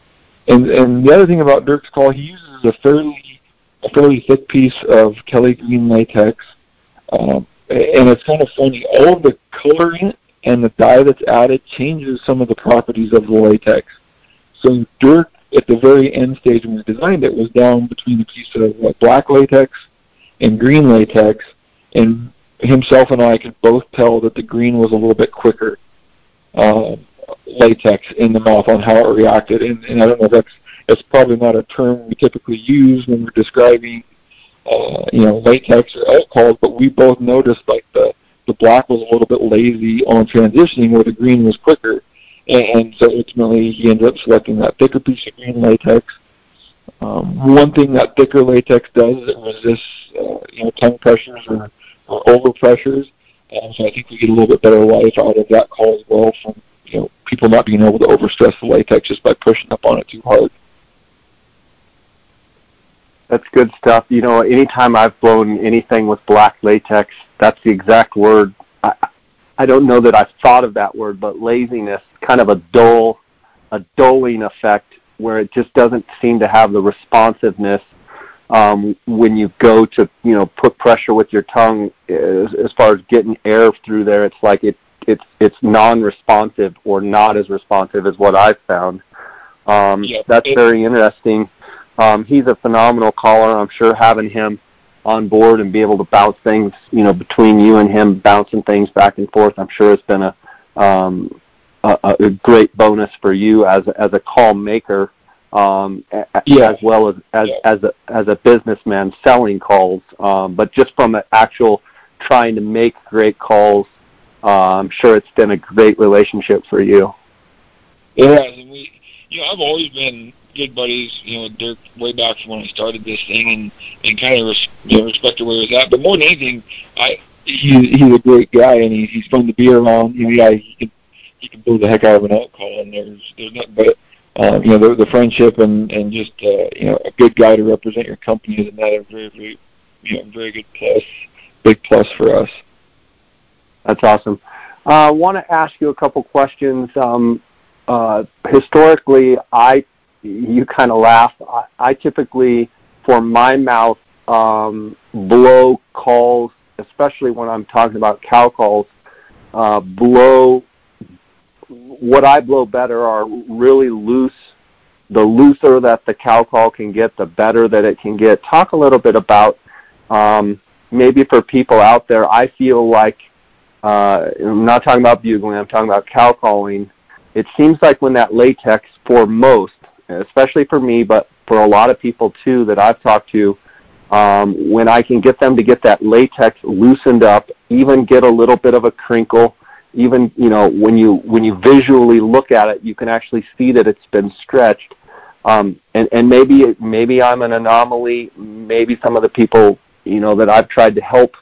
and and the other thing about Dirk's call, he uses a fairly a fairly thick piece of Kelly green latex, um, and it's kind of funny. All of the coloring and the dye that's added changes some of the properties of the latex. So Dirk, at the very end stage when we designed it, was down between a piece of like, black latex and green latex, and himself and I could both tell that the green was a little bit quicker uh, latex in the mouth on how it reacted. And, and I don't know if that's that's probably not a term we typically use when we're describing uh, you know latex or alcohol, but we both noticed like the the black was a little bit lazy on transitioning, where the green was quicker. And, so ultimately, he ended up selecting that thicker piece of green latex. Um, one thing that thicker latex does is it resists, uh, you know, tongue pressures or or over pressures. And so I think we get a little bit better life out of that call as well from you know people not being able to overstress the latex just by pushing up on it too hard. That's good stuff. You know, anytime I've blown anything with black latex, that's the exact word. I don't know that I've thought of that word, but laziness, kind of a dull, a dulling effect where it just doesn't seem to have the responsiveness um, when you go to you know put pressure with your tongue as, as far as getting air through there, it's like it it's it's non-responsive or not as responsive as what I've found. Um, yeah, that's very interesting. Um, he's a phenomenal caller. I'm sure having him on board and be able to bounce things, you know, between you and him, bouncing things back and forth. I'm sure it's been a um, a, a great bonus for you as as a call maker um, yeah. as well as as, yeah. as a as a businessman selling calls, um, but just from an actual trying to make great calls. Uh, I'm sure it's been a great relationship for you. Yeah, and we, you know, I've always been good buddies, you know, with Dirk way back from when I started this thing, and and kind of res- you know, respected where he's at. But more than anything, I he, he's a great guy, and he's he's fun to be around. You know, yeah, he can he can build the heck out of an call, and there's there's nothing but uh, you know, the, the friendship and and just uh, you know a good guy to represent your company is another very very you know very good plus, big plus for us. That's awesome. Uh, I want to ask you a couple questions. Um, uh, historically, I you kind of laugh. I, I typically, for my mouth, um, blow calls, especially when I'm talking about cow calls. Uh, blow what I blow better are really loose. The looser that the cow call can get, the better that it can get. Talk a little bit about um, maybe for people out there. I feel like uh, I'm not talking about bugling. I'm talking about cow calling. It seems like when that latex, for most, especially for me, but for a lot of people too that I've talked to, um, when I can get them to get that latex loosened up, even get a little bit of a crinkle, even you know when you when you visually look at it, you can actually see that it's been stretched. Um, and and maybe maybe I'm an anomaly. Maybe some of the people you know that I've tried to help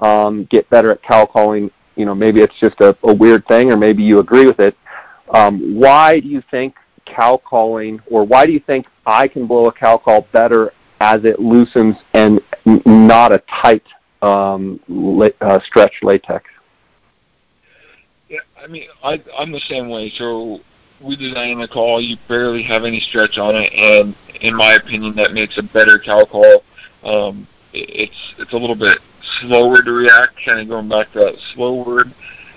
um, get better at cow calling. You know, maybe it's just a, a weird thing, or maybe you agree with it. Um, why do you think cow calling, or why do you think I can blow a cow call better as it loosens and not a tight um, la- uh, stretch latex? Yeah, I mean, I, I'm the same way. So we design the call, you barely have any stretch on it, and in my opinion, that makes a better cow call. Um, it's it's a little bit slower to react, kind of going back to that slow word.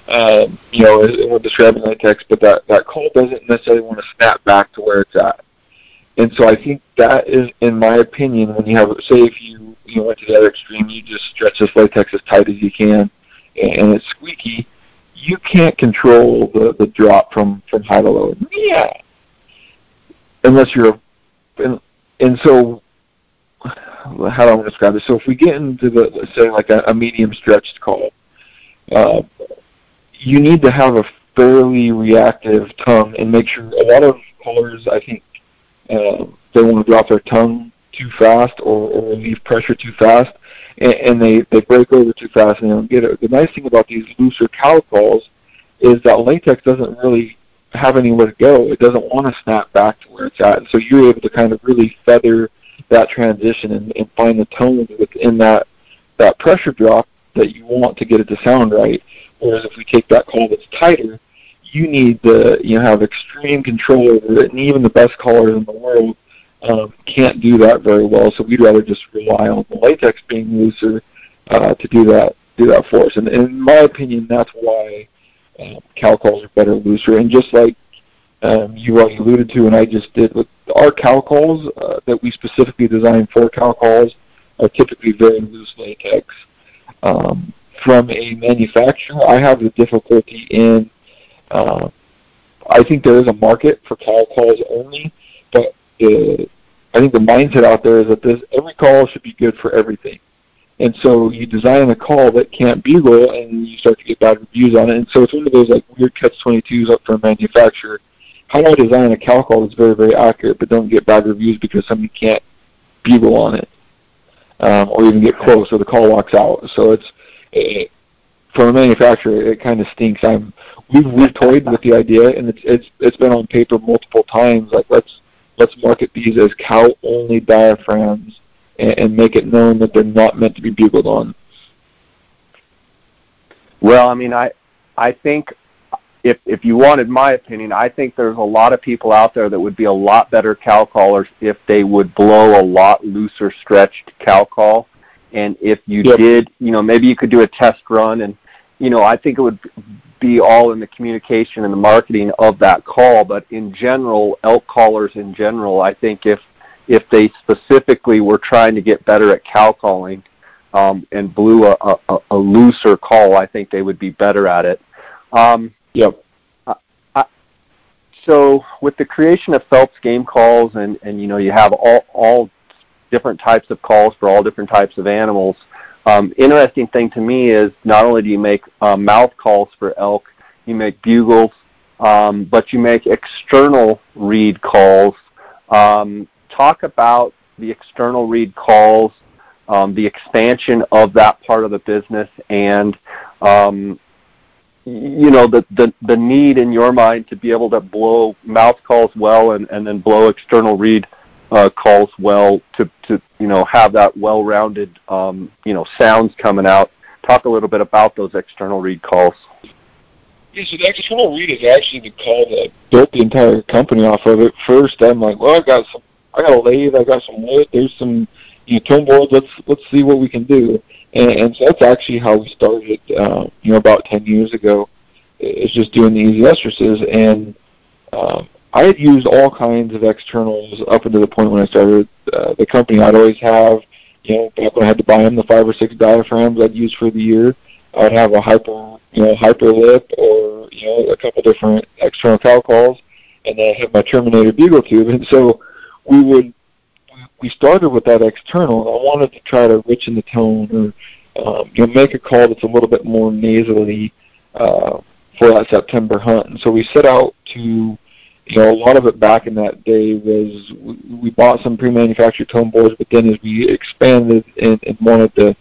Um, you know, when describing latex, but that that call doesn't necessarily want to snap back to where it's at. And so I think that is, in my opinion, when you have, say, if you you went to the other extreme, you just stretch this latex as tight as you can, and it's squeaky. You can't control the the drop from from high to low. Yeah. Unless you're, and, and so how do I want to describe this? So if we get into the say like a, a medium stretched call, uh, you need to have a fairly reactive tongue and make sure. A lot of callers, I think, uh, they want to drop their tongue too fast or, or relieve pressure too fast, and, and they they break over too fast and they don't get it. The nice thing about these looser cow calls is that latex doesn't really have anywhere to go. It doesn't want to snap back to where it's at. So you're able to kind of really feather that transition and, and find the tone within that that pressure drop that you want to get it to sound right. Whereas if we take that call that's tighter, you need to you know have extreme control over it, and even the best callers in the world um, can't do that very well. So we'd rather just rely on the latex being looser uh, to do that do that for us. And, and in my opinion, that's why um, cow calls are better looser. And just like um, you already alluded to, and I just did with our cow calls uh, that we specifically designed for cow calls are typically very loose latex. Um, from a manufacturer, I have the difficulty in. Uh, I think there is a market for cow calls only, but uh, I think the mindset out there is that this every call should be good for everything. And so you design a call that can't bugle, and you start to get bad reviews on it. And so it's one of those like weird catch 22s up for a manufacturer how do I design a cow call that's very, very accurate but don't get bad reviews because somebody can't bugle on it um, or even get close or the call walks out. So it's from a manufacturer, it kind of stinks. I'm we've we've toyed with the idea and it's it's it's been on paper multiple times. Like let's let's market these as cow only diaphragms and, and make it known that they're not meant to be bugled on. Well, I mean, I I think if if you wanted my opinion, I think there's a lot of people out there that would be a lot better cow callers if they would blow a lot looser stretched cow call. And if you yep. did, you know, maybe you could do a test run and you know, I think it would be all in the communication and the marketing of that call, but in general, elk callers in general, I think if if they specifically were trying to get better at cow calling um, and blew a, a, a looser call, I think they would be better at it. Um, Yep. So with the creation of Phelps game calls, and and you know you have all all different types of calls for all different types of animals. Um, interesting thing to me is not only do you make uh, mouth calls for elk, you make bugles, um, but you make external reed calls. Um, talk about the external reed calls, um, the expansion of that part of the business, and um, you know the, the the need in your mind to be able to blow mouth calls well and, and then blow external reed uh, calls well to to you know have that well-rounded um, you know sounds coming out. Talk a little bit about those external reed calls. Yeah, so the external reed is actually the call that built the entire company off of it. First, I'm like, well, I got some, I got a lathe, I got some wood, there's some, you know, tone boards. Let's let's see what we can do. And, and so that's actually how we started, uh, you know, about ten years ago. It's just doing the EZ Estruses, and um, I had used all kinds of externals up until the point when I started uh, the company. I'd always have, you know, back when I had to buy them, the five or six diaphragms I'd use for the year. I'd have a hyper, you know, hyper lip or, you know, a couple different external cow calls, and then I have my Terminator bugle tube. And so we would, we started with that external. I wanted to try to richen the tone or, um, you know, make a call that's a little bit more nasally uh, for that September hunt. And so we set out to, you know, a lot of it back in that day was we, bought some pre-manufactured tone boards, but then as we expanded and, and wanted to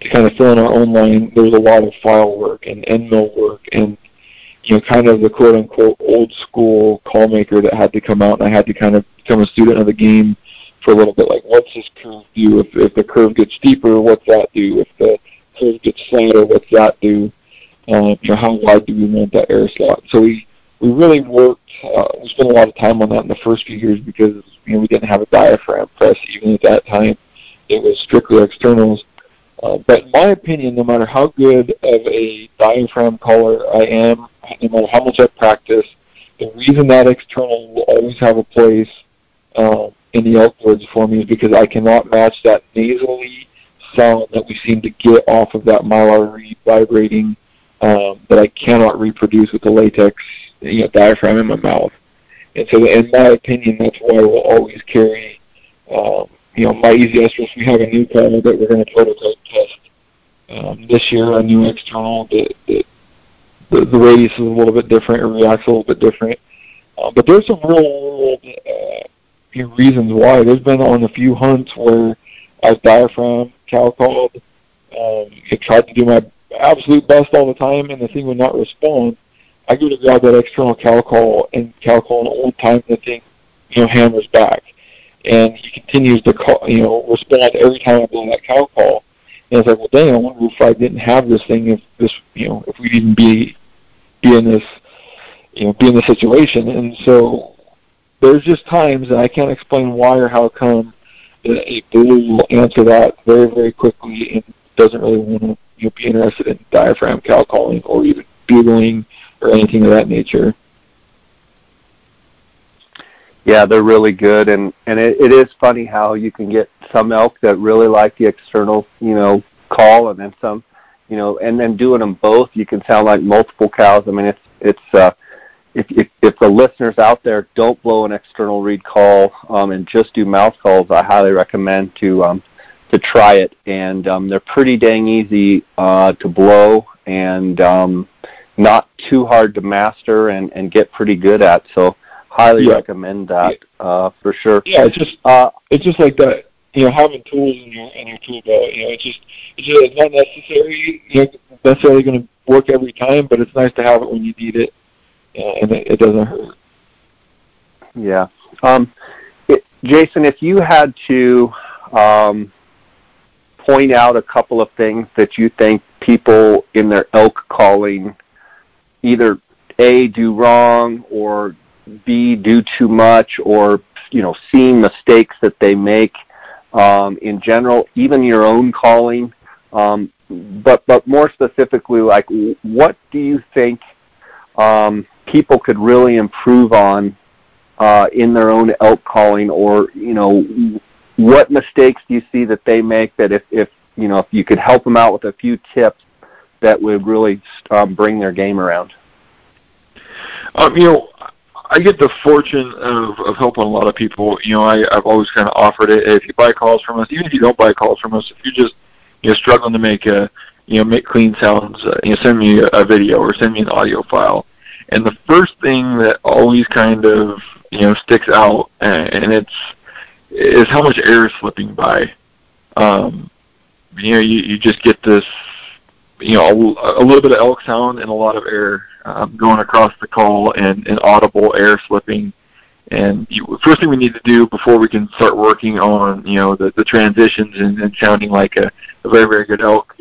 to kind of fill in our own line, there was a lot of file work and end mill work and you know, kind of the quote unquote old school call maker that had to come out and I had to kind of become a student of the game for a little bit. Like, what's this curve do? If, if the curve gets steeper, what's that do? If the curve gets flatter, what's that do? Um, you know, how wide do we want that air slot? So we, we really worked, uh, we spent a lot of time on that in the first few years because, you know, we didn't have a diaphragm press even at that time. It was strictly externals. Uh, but in my opinion, no matter how good of a diaphragm caller I am, no matter how much I practice, the reason that external will always have a place uh, in the woods for me is because I cannot match that nasally sound that we seem to get off of that mylar reed vibrating um, that I cannot reproduce with the latex you know, diaphragm in my mouth. And so, in my opinion, that's why we'll always carry um, you know, my EZ Estrus, we have a new panel that we're going to prototype test um, this year, a new external that, that the, the radius is a little bit different, it reacts a little bit different. Uh, but there's some real world uh, reasons why. There's been on a few hunts where I've diaphragm, cow called, um, I tried to do my absolute best all the time, and the thing would not respond. I go to grab that external cow call and cow call, and all time the thing, you know, hammers back and he continues to call, you know, respond every time I blow that cow call. And it's like, well, dang, I wonder if I didn't have this thing, if this, you know, if we'd even be be in this, you know, be in this situation. And so there's just times that I can't explain why or how come that a blue will answer that very, very quickly and doesn't really want to you know, be interested in diaphragm cow calling or even bugling or anything of that nature yeah, they're really good, and and it, it is funny how you can get some elk that really like the external, you know, call, and then some, you know, and then doing them both, you can sound like multiple cows. I mean, it's it's uh, if if if the listeners out there don't blow an external reed call um, and just do mouth calls, I highly recommend to um, to try it, and um, they're pretty dang easy uh, to blow and um, not too hard to master and and get pretty good at. So highly yeah. recommend that uh, for sure. Yeah, it's just uh, it's just like that. You know, having tools in your in your tool belt. You know, it's just it's just it's not necessary. You know, necessarily going to work every time, but it's nice to have it when you need it, and it, it doesn't hurt. Yeah. Um, it, Jason, if you had to um, point out a couple of things that you think people in their elk calling either a do wrong or B do too much or you know seeing mistakes that they make um, in general, even your own calling. Um, but but more specifically, like what do you think um, people could really improve on uh, in their own elk calling, or you know what mistakes do you see that they make that if if you know if you could help them out with a few tips that would really um, bring their game around? Um, you know, I get the fortune of, of helping a lot of people. You know, I, I've always kind of offered it. If you buy calls from us, even if you don't buy calls from us, if you're just you know struggling to make a you know make clean sounds, uh, you know, send me a, video or send me an audio file. And the first thing that always kind of you know sticks out, and, and it's is how much air is slipping by. Um, you know, you, you just get this you know a, a little bit of elk sound and a lot of air um, going across the call and, and audible air slipping. And you, first thing we need to do before we can start working on you know the, the transitions and, and sounding like a, a very very good elk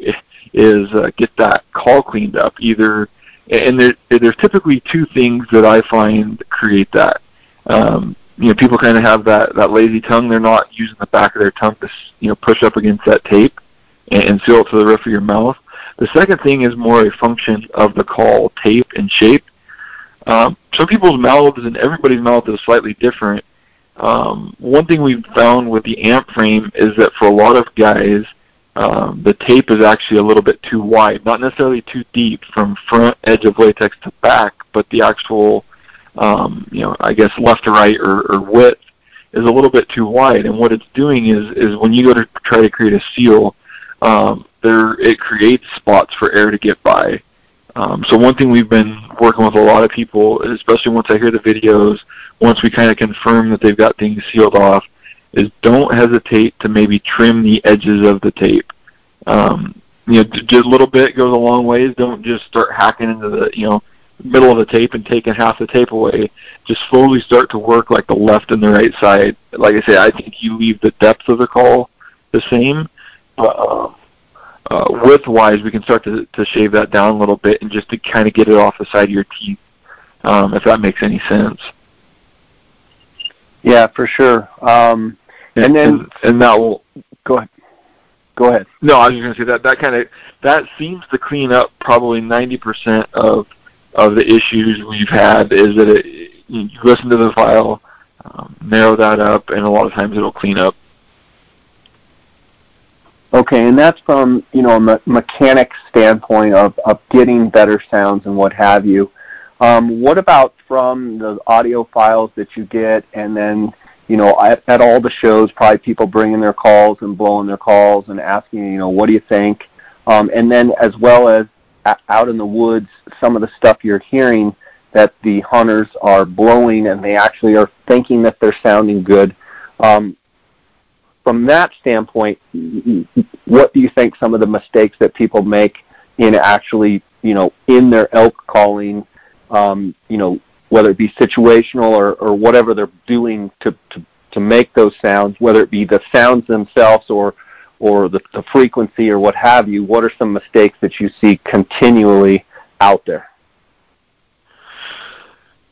is uh, get that call cleaned up. Either And there, there's typically two things that I find create that. Um, you know, people kind of have that, that lazy tongue. They're not using the back of their tongue to, you know, push up against that tape and, and seal it to the roof of your mouth. The second thing is more a function of the call tape and shape. Um, some people's mouths and everybody's mouth is slightly different. Um, one thing we've found with the amp frame is that for a lot of guys, um, the tape is actually a little bit too wide, not necessarily too deep from front edge of latex to back, but the actual, um, you know, I guess left to right or, or width is a little bit too wide. And what it's doing is, is when you go to try to create a seal, um, there it creates spots for air to get by. Um, so one thing we've been working with a lot of people, especially once I hear the videos, once we kind of confirm that they've got things sealed off, is don't hesitate to maybe trim the edges of the tape. Um, you know, just a little bit goes a long ways. Don't just start hacking into the you know middle of the tape and taking half the tape away. Just slowly start to work like the left and the right side. Like I say, I think you leave the depth of the call the same, but uh, uh, width-wise, we can start to, to shave that down a little bit and just to kind of get it off the side of your teeth, um, if that makes any sense. Yeah, for sure. Um, and, and then and, and that will go ahead. Go ahead. No, I was just going to say that that kind of that seems to clean up probably ninety percent of of the issues we've had. Is that it, you listen to the file, um, narrow that up, and a lot of times it'll clean up. Okay, and that's from you know a me- mechanic standpoint of of getting better sounds and what have you. Um, what about from the audio files that you get, and then you know at, at all the shows, probably people bringing their calls and blowing their calls and asking, you know, what do you think? Um, and then as well as out in the woods, some of the stuff you're hearing that the hunters are blowing and they actually are thinking that they're sounding good. Um, from that standpoint, what do you think some of the mistakes that people make in actually, you know, in their elk calling um, you know, whether it be situational or, or whatever they're doing to, to, to make those sounds, whether it be the sounds themselves or or the, the frequency or what have you, what are some mistakes that you see continually out there?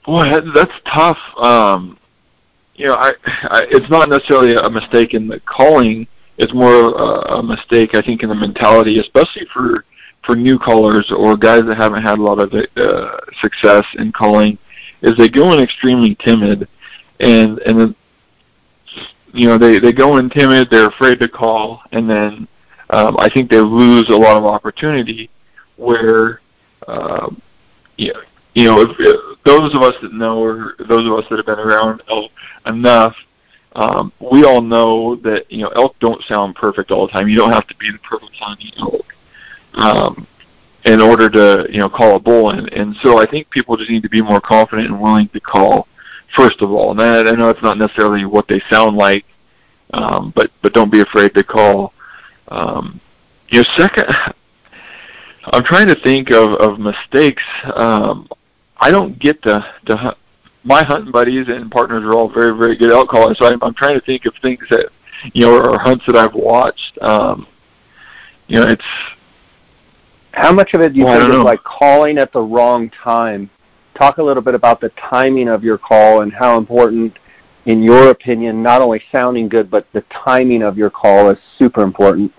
Boy, that's tough. Um, you know, I, I, it's not necessarily a mistake in the calling. It's more a, a mistake, I think, in the mentality, especially for for new callers or guys that haven't had a lot of uh, success in calling is they go in extremely timid and and then you know they they go in timid they're afraid to call and then um, I think they lose a lot of opportunity where um, you know, you know if, if those of us that know or those of us that have been around elk enough um, we all know that you know elk don't sound perfect all the time you don't have to be the perfect sounding elk um, in order to you know call a bull. And, and so I think people just need to be more confident and willing to call first of all. And I, I know it's not necessarily what they sound like, um, but but don't be afraid to call. Um, you know, second, I'm trying to think of of mistakes. Um, I don't get to to hunt. My hunting buddies and partners are all very very good elk callers. So I'm, I'm trying to think of things that you know or hunts that I've watched. Um, you know, it's how much of it do you well, think is know. like calling at the wrong time? Talk a little bit about the timing of your call and how important, in your opinion, not only sounding good, but the timing of your call is super important.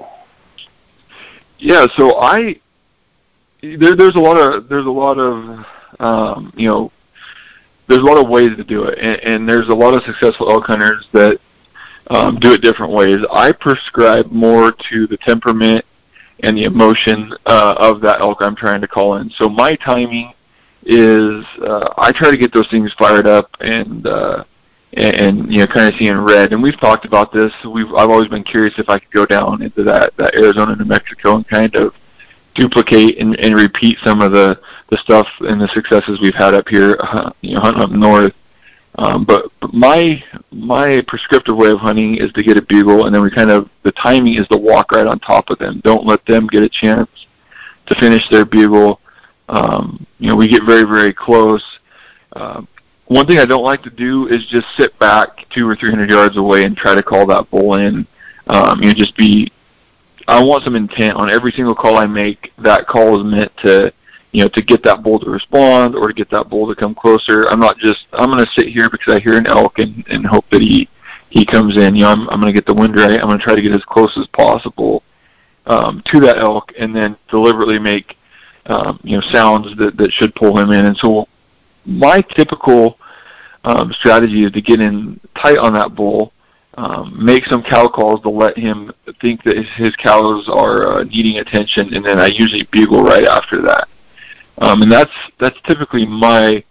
Yeah, so I there, there's a lot of there's a lot of um, you know there's a lot of ways to do it, and, and there's a lot of successful elk hunters that um, do it different ways. I prescribe more to the temperament and the emotion uh, of that elk I'm trying to call in. So my timing is uh, I try to get those things fired up and uh, and, and you know kind of seeing red. And we've talked about this. We've I've always been curious if I could go down into that that Arizona, New Mexico, and kind of duplicate and, and repeat some of the the stuff and the successes we've had up here, uh, you know, hunting up north. Um, but, but my my prescriptive way of hunting is to get a bugle, and then we kind of the timing is to walk right on top of them. Don't let them get a chance to finish their bugle. Um, you know, we get very very close. Uh, one thing I don't like to do is just sit back two or three hundred yards away and try to call that bull in. Um, you know, just be. I want some intent on every single call I make. That call is meant to you know, to get that bull to respond or to get that bull to come closer. I'm not just I'm going to sit here because I hear an elk and, and hope that he he comes in. You know, I'm I'm going to get the wind right. I'm going to try to get as close as possible um, to that elk, and then deliberately make um, you know sounds that that should pull him in. And so, my typical um, strategy is to get in tight on that bull, um, make some cow calls to let him think that his cows are uh, needing attention, and then I usually bugle right after that. Um, and that's that's typically my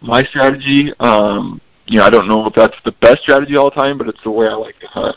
my strategy. Um, you know, I don't know if that's the best strategy all the time, but it's the way I like to hunt.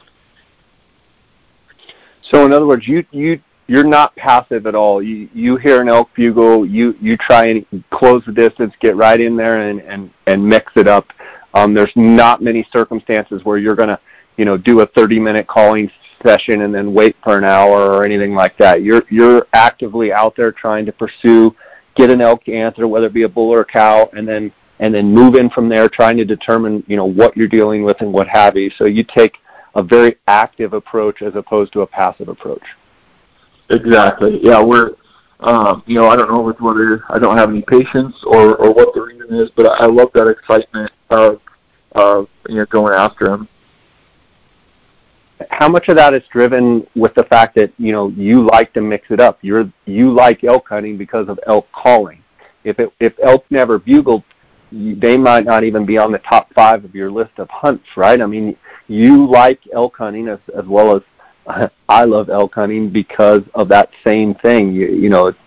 So in other words, you you you're not passive at all. You you hear an elk bugle, you you try and close the distance, get right in there and and and mix it up. Um, there's not many circumstances where you're gonna you know do a 30 minute calling session and then wait for an hour or anything like that. You're you're actively out there trying to pursue, get an elk answer, whether it be a bull or a cow, and then and then move in from there, trying to determine you know what you're dealing with and what have you. So you take a very active approach as opposed to a passive approach. Exactly. Yeah, we're um, you know I don't know whether I don't have any patience or or what the reason is, but I love that excitement of of you know going after him. How much of that is driven with the fact that you know you like to mix it up? You're you like elk hunting because of elk calling. If it if elk never bugled, they might not even be on the top five of your list of hunts, right? I mean, you like elk hunting as, as well as I love elk hunting because of that same thing. You, you know, it's,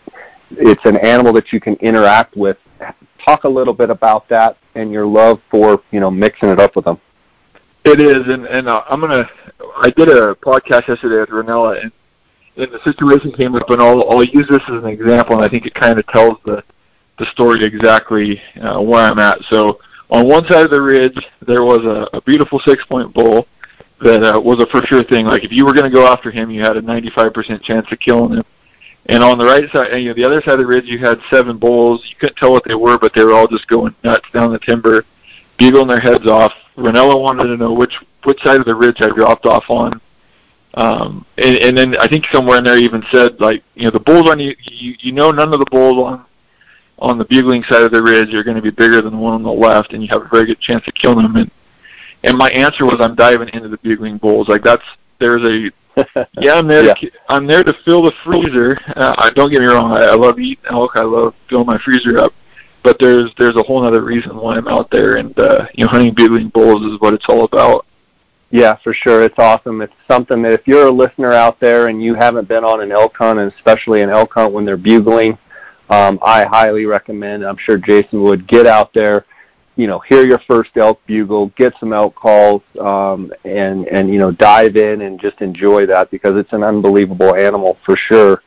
it's an animal that you can interact with. Talk a little bit about that and your love for you know mixing it up with them. It is, and and uh, I'm gonna. I did a podcast yesterday with Rinella, and and the situation came up, and I'll I'll use this as an example, and I think it kind of tells the the story exactly uh, where I'm at. So on one side of the ridge, there was a, a beautiful six point bull that uh, was a for sure thing. Like if you were going to go after him, you had a 95% chance of killing him. And on the right side, you know, the other side of the ridge, you had seven bulls. You couldn't tell what they were, but they were all just going nuts down the timber, bugling their heads off. Rinella wanted to know which which side of the ridge I dropped off on. Um, and, and then I think somewhere in there even said like, you know, the bulls on you, you, you know, none of the bulls on on the bugling side of the ridge are going to be bigger than the one on the left, and you have a very good chance of killing them. And and my answer was, I'm diving into the bugling bulls. Like that's there's a yeah, I'm there. Yeah. To, I'm there to fill the freezer. Uh, I don't get me wrong. I, I love eating elk. I love filling my freezer up. But there's there's a whole other reason why I'm out there, and uh, you know, hunting bugling bulls is what it's all about. Yeah, for sure. It's awesome. It's something that if you're a listener out there and you haven't been on an elk hunt, and especially an elk hunt when they're bugling, um, I highly recommend. I'm sure Jason would get out there, you know, hear your first elk bugle, get some elk calls, um, and and you know dive in and just enjoy that because it's an unbelievable animal for sure.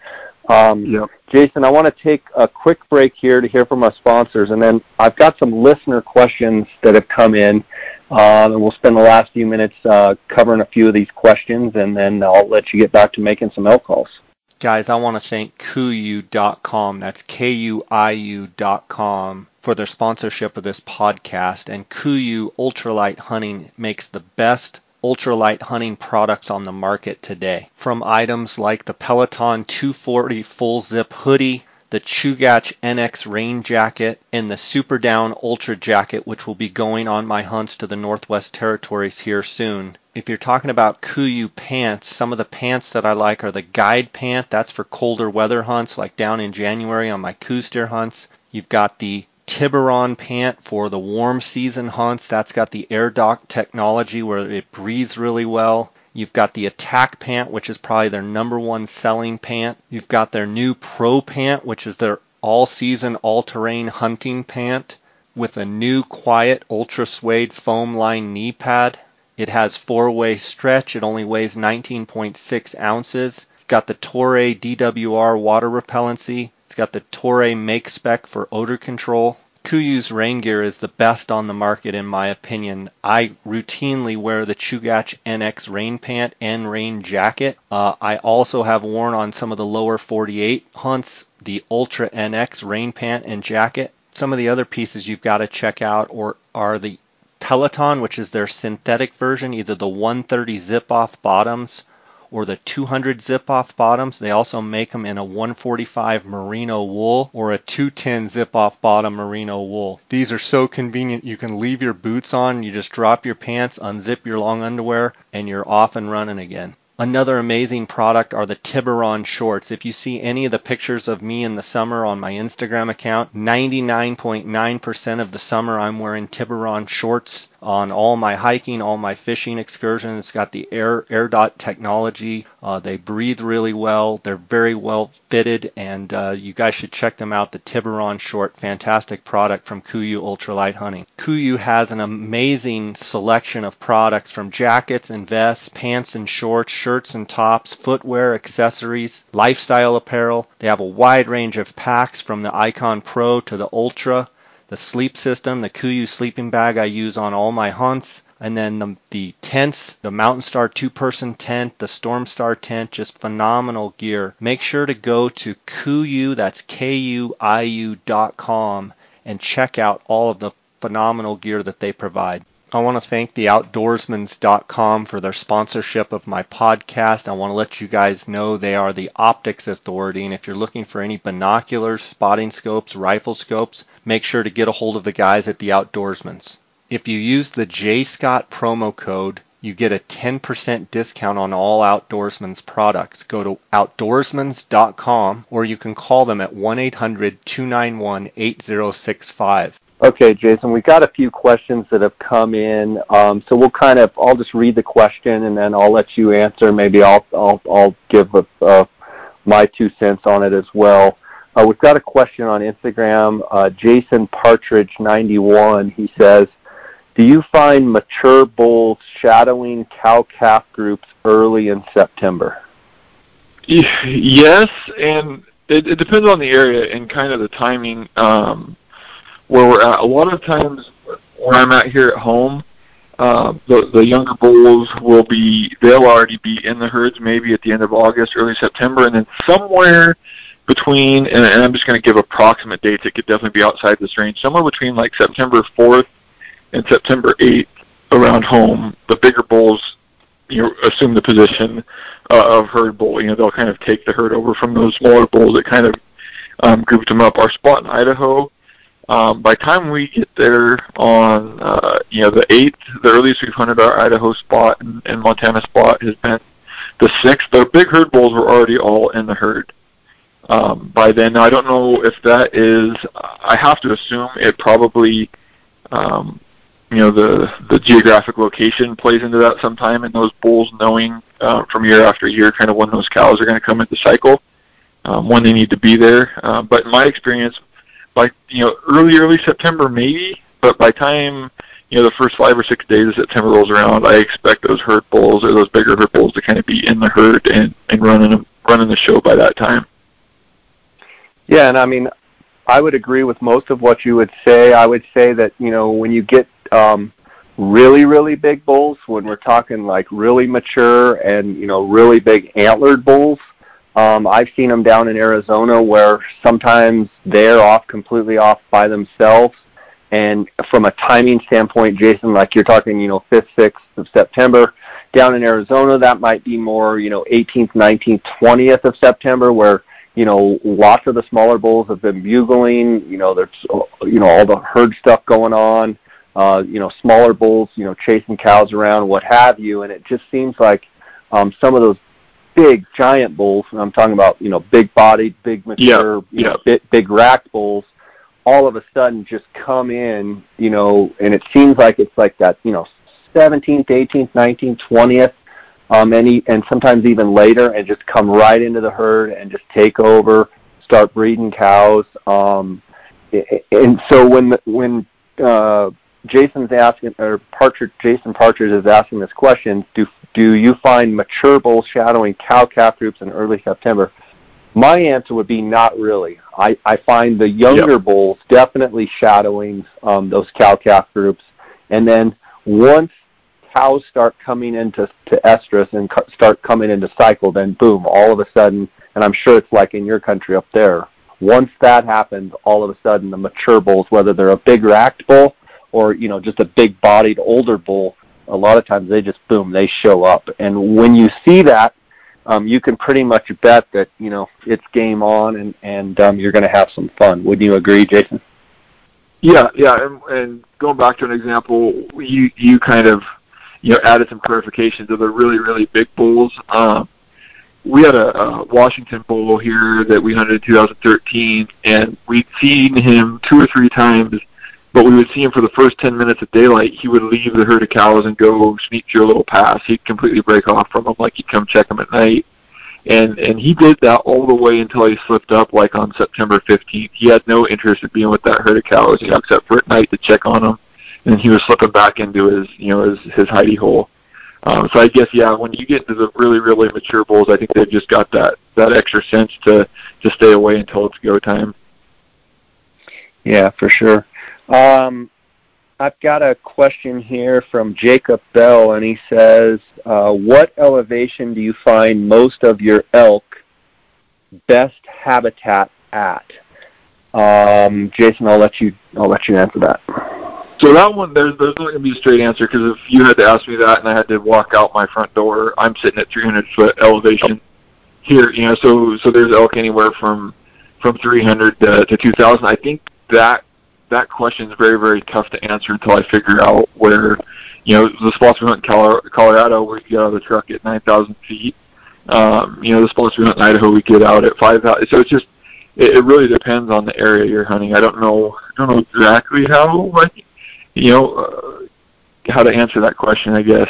Um, yep. Jason, I want to take a quick break here to hear from our sponsors, and then I've got some listener questions that have come in, um, and we'll spend the last few minutes uh, covering a few of these questions, and then I'll let you get back to making some elk calls. Guys, I want to thank KUIU.com, that's K-U-I-U.com, for their sponsorship of this podcast. And KUIU Ultralight Hunting makes the best ultralight hunting products on the market today. From items like the Peloton 240 full zip hoodie, the Chugach NX rain jacket, and the Super Down Ultra jacket, which will be going on my hunts to the Northwest Territories here soon. If you're talking about KUIU pants, some of the pants that I like are the Guide pant. That's for colder weather hunts, like down in January on my deer hunts. You've got the Tiburon pant for the warm season hunts. That's got the air dock technology where it breathes really well. You've got the Attack Pant, which is probably their number one selling pant. You've got their new Pro Pant, which is their all season, all terrain hunting pant with a new quiet ultra suede foam lined knee pad. It has four way stretch. It only weighs 19.6 ounces. It's got the Toray DWR water repellency. It's got the Toray Make Spec for odor control. KUIU's rain gear is the best on the market in my opinion. I routinely wear the Chugach NX rain pant and rain jacket. Uh, I also have worn on some of the lower 48 hunts the Ultra NX rain pant and jacket. Some of the other pieces you've got to check out or are the Peloton, which is their synthetic version, either the 130 zip off bottoms or the 200 zip off bottoms. They also make them in a 145 merino wool or a 210 zip off bottom merino wool. These are so convenient. You can leave your boots on, you just drop your pants, unzip your long underwear, and you're off and running again. Another amazing product are the Tiburon shorts. If you see any of the pictures of me in the summer on my Instagram account, 99.9% of the summer I'm wearing Tiburon shorts on all my hiking, all my fishing excursions. It's got the air air dot technology. Uh, they breathe really well. They're very well fitted, and uh, you guys should check them out. The Tiburon short, fantastic product from KUIU Ultralight Hunting. KUIU has an amazing selection of products from jackets and vests, pants and shorts, shirts and tops, footwear, accessories, lifestyle apparel. They have a wide range of packs from the Icon Pro to the Ultra the sleep system, the KUIU sleeping bag I use on all my hunts, and then the, the tents, the Mountain Star two person tent, the Storm Star tent, just phenomenal gear. Make sure to go to KUIU, that's K-U-I-U dot com, and check out all of the phenomenal gear that they provide. I want to thank the outdoorsmans.com for their sponsorship of my podcast. I want to let you guys know they are the optics authority. And if you're looking for any binoculars, spotting scopes, rifle scopes, make sure to get a hold of the guys at the Outdoorsmans. If you use the Jay Scott promo code, you get a 10% discount on all Outdoorsmans products. Go to outdoorsmans.com or you can call them at 1 800 291 8065. Okay, Jason, we've got a few questions that have come in. Um, so we'll kind of, I'll just read the question and then I'll let you answer. Maybe I'll, I'll, I'll give a, uh, my two cents on it as well. Uh, we've got a question on Instagram. Uh, Jason Partridge 91. He says, "Do you find mature bulls shadowing cow calf groups early in September?" Yes, and it, it depends on the area and kind of the timing. Um, where we're at. A lot of times where I'm at here at home, uh, the the younger bulls will be they'll already be in the herds maybe at the end of August, early September, and then somewhere between and, and I'm just going to give approximate dates. It could definitely be outside this range. Somewhere between like September 4th and September 8th around home, the bigger bulls you know assume the position uh, of herd bull. You know they'll kind of take the herd over from those smaller bulls that kind of um, grouped them up. Our spot in Idaho um, by the time we get there on, uh, you know, the eighth, the earliest we've hunted our Idaho spot and, and Montana spot has been the sixth. The big herd bulls were already all in the herd um, by then. Now I don't know if that is. I have to assume it probably, um, you know, the the geographic location plays into that sometime, and those bulls knowing uh, from year after year kind of when those cows are going to come into cycle, um, when they need to be there. Uh, but in my experience, by you know early early September maybe, but by time you know the first five or six days of September rolls around, I expect those herd bulls or those bigger herd bulls to kind of be in the herd and and running running the show by that time. Yeah, and I mean, I would agree with most of what you would say. I would say that you know when you get um, really really big bulls, when we're talking like really mature and you know really big antlered bulls, um, I've seen them down in Arizona where sometimes they're off completely off by themselves. And from a timing standpoint, Jason, like you're talking, you know, 5th, 6th of September, down in Arizona, that might be more, you know, 18th, 19th, 20th of September, where, you know, lots of the smaller bulls have been bugling, you know, there's, you know, all the herd stuff going on, uh, you know, smaller bulls, you know, chasing cows around, what have you. And it just seems like um, some of those big giant bulls, and I'm talking about you know big bodied, big mature, yep. you know, big, big rack bulls, all of a sudden just come in, you know, and it seems like it's like that, you know, 17th, 18th, 19th, 20th, um, and, he, and sometimes even later, and just come right into the herd and just take over, start breeding cows. Um, and so when the, when uh, Jason's asking, or Partridge, Jason Partridge is asking this question, do do you find mature bulls shadowing cow calf groups in early September? My answer would be not really. I, I find the younger yep. bulls definitely shadowing um, those cow calf groups, and then once cows start coming into to estrus and cu- start coming into cycle, then boom, all of a sudden, and I'm sure it's like in your country up there. Once that happens, all of a sudden the mature bulls, whether they're a bigger act bull or you know just a big-bodied older bull, a lot of times they just boom they show up and when you see that um, you can pretty much bet that you know it's game on and and um, you're going to have some fun. wouldn't you agree, Jason? Yeah, yeah, and, and going back to an example, you you kind of you know added some clarification to the really really big bulls. Um, we had a, a Washington bull here that we hunted in 2013, and we'd seen him two or three times but we would see him for the first 10 minutes of daylight. He would leave the herd of cows and go sneak through a little pass. He'd completely break off from them, like he'd come check them at night. And and he did that all the way until he slipped up, like on September 15th. He had no interest in being with that herd of cows, you know, except for at night to check on them. And he was slipping back into his, you know, his his hidey hole. Um, so I guess yeah, when you get into the really really mature bulls, I think they've just got that that extra sense to to stay away until it's go time. Yeah, for sure. Um, I've got a question here from Jacob Bell, and he says, uh, "What elevation do you find most of your elk best habitat at?" Um, Jason, I'll let you. I'll let you answer that. So that one, there's there's not going to be a straight answer because if you had to ask me that and I had to walk out my front door, I'm sitting at 300 foot elevation here. You know, so so there's elk anywhere from from 300 to, to 2,000. I think that that question is very, very tough to answer until I figure out where, you know, the spots we hunt in Colorado, we get out of the truck at 9,000 feet. Um, you know, the spots we hunt in Idaho, we get out at 5,000. So it's just, it, it really depends on the area you're hunting. I don't know, I don't know exactly how, like, you know, uh, how to answer that question, I guess.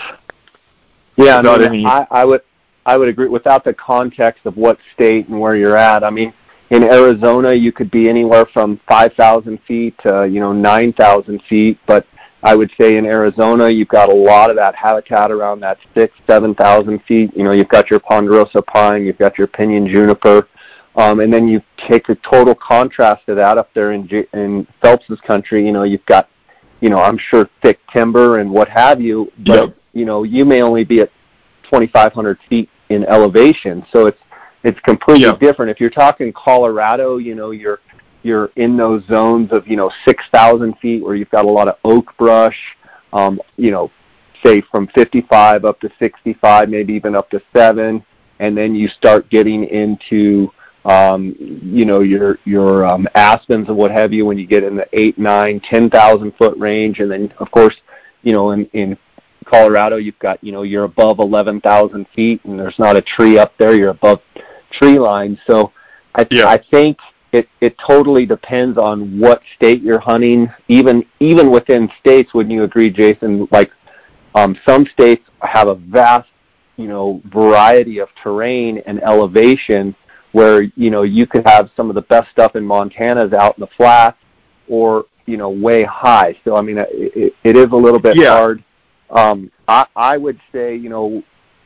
Yeah, I, mean, any... I, I would, I would agree without the context of what state and where you're at. I mean, in Arizona, you could be anywhere from 5,000 feet to you know 9,000 feet. But I would say in Arizona, you've got a lot of that habitat around that six, 7,000 feet. You know, you've got your ponderosa pine, you've got your pinyon juniper, um, and then you take a total contrast to that up there in in Phelps's country. You know, you've got you know I'm sure thick timber and what have you, but yep. you know you may only be at 2,500 feet in elevation, so it's it's completely yeah. different. If you're talking Colorado, you know, you're you're in those zones of you know 6,000 feet where you've got a lot of oak brush. Um, you know, say from 55 up to 65, maybe even up to seven, and then you start getting into um, you know your your um, aspens and what have you when you get in the eight, nine, ten thousand foot range, and then of course you know in in Colorado you've got you know you're above 11,000 feet and there's not a tree up there. You're above tree line. So I, yeah. I think it, it totally depends on what state you're hunting. Even even within states, wouldn't you agree, Jason? Like um, some states have a vast, you know, variety of terrain and elevation where you know you could have some of the best stuff in Montana's out in the flats or you know way high. So I mean, it, it is a little bit yeah. hard. Um, I, I would say you know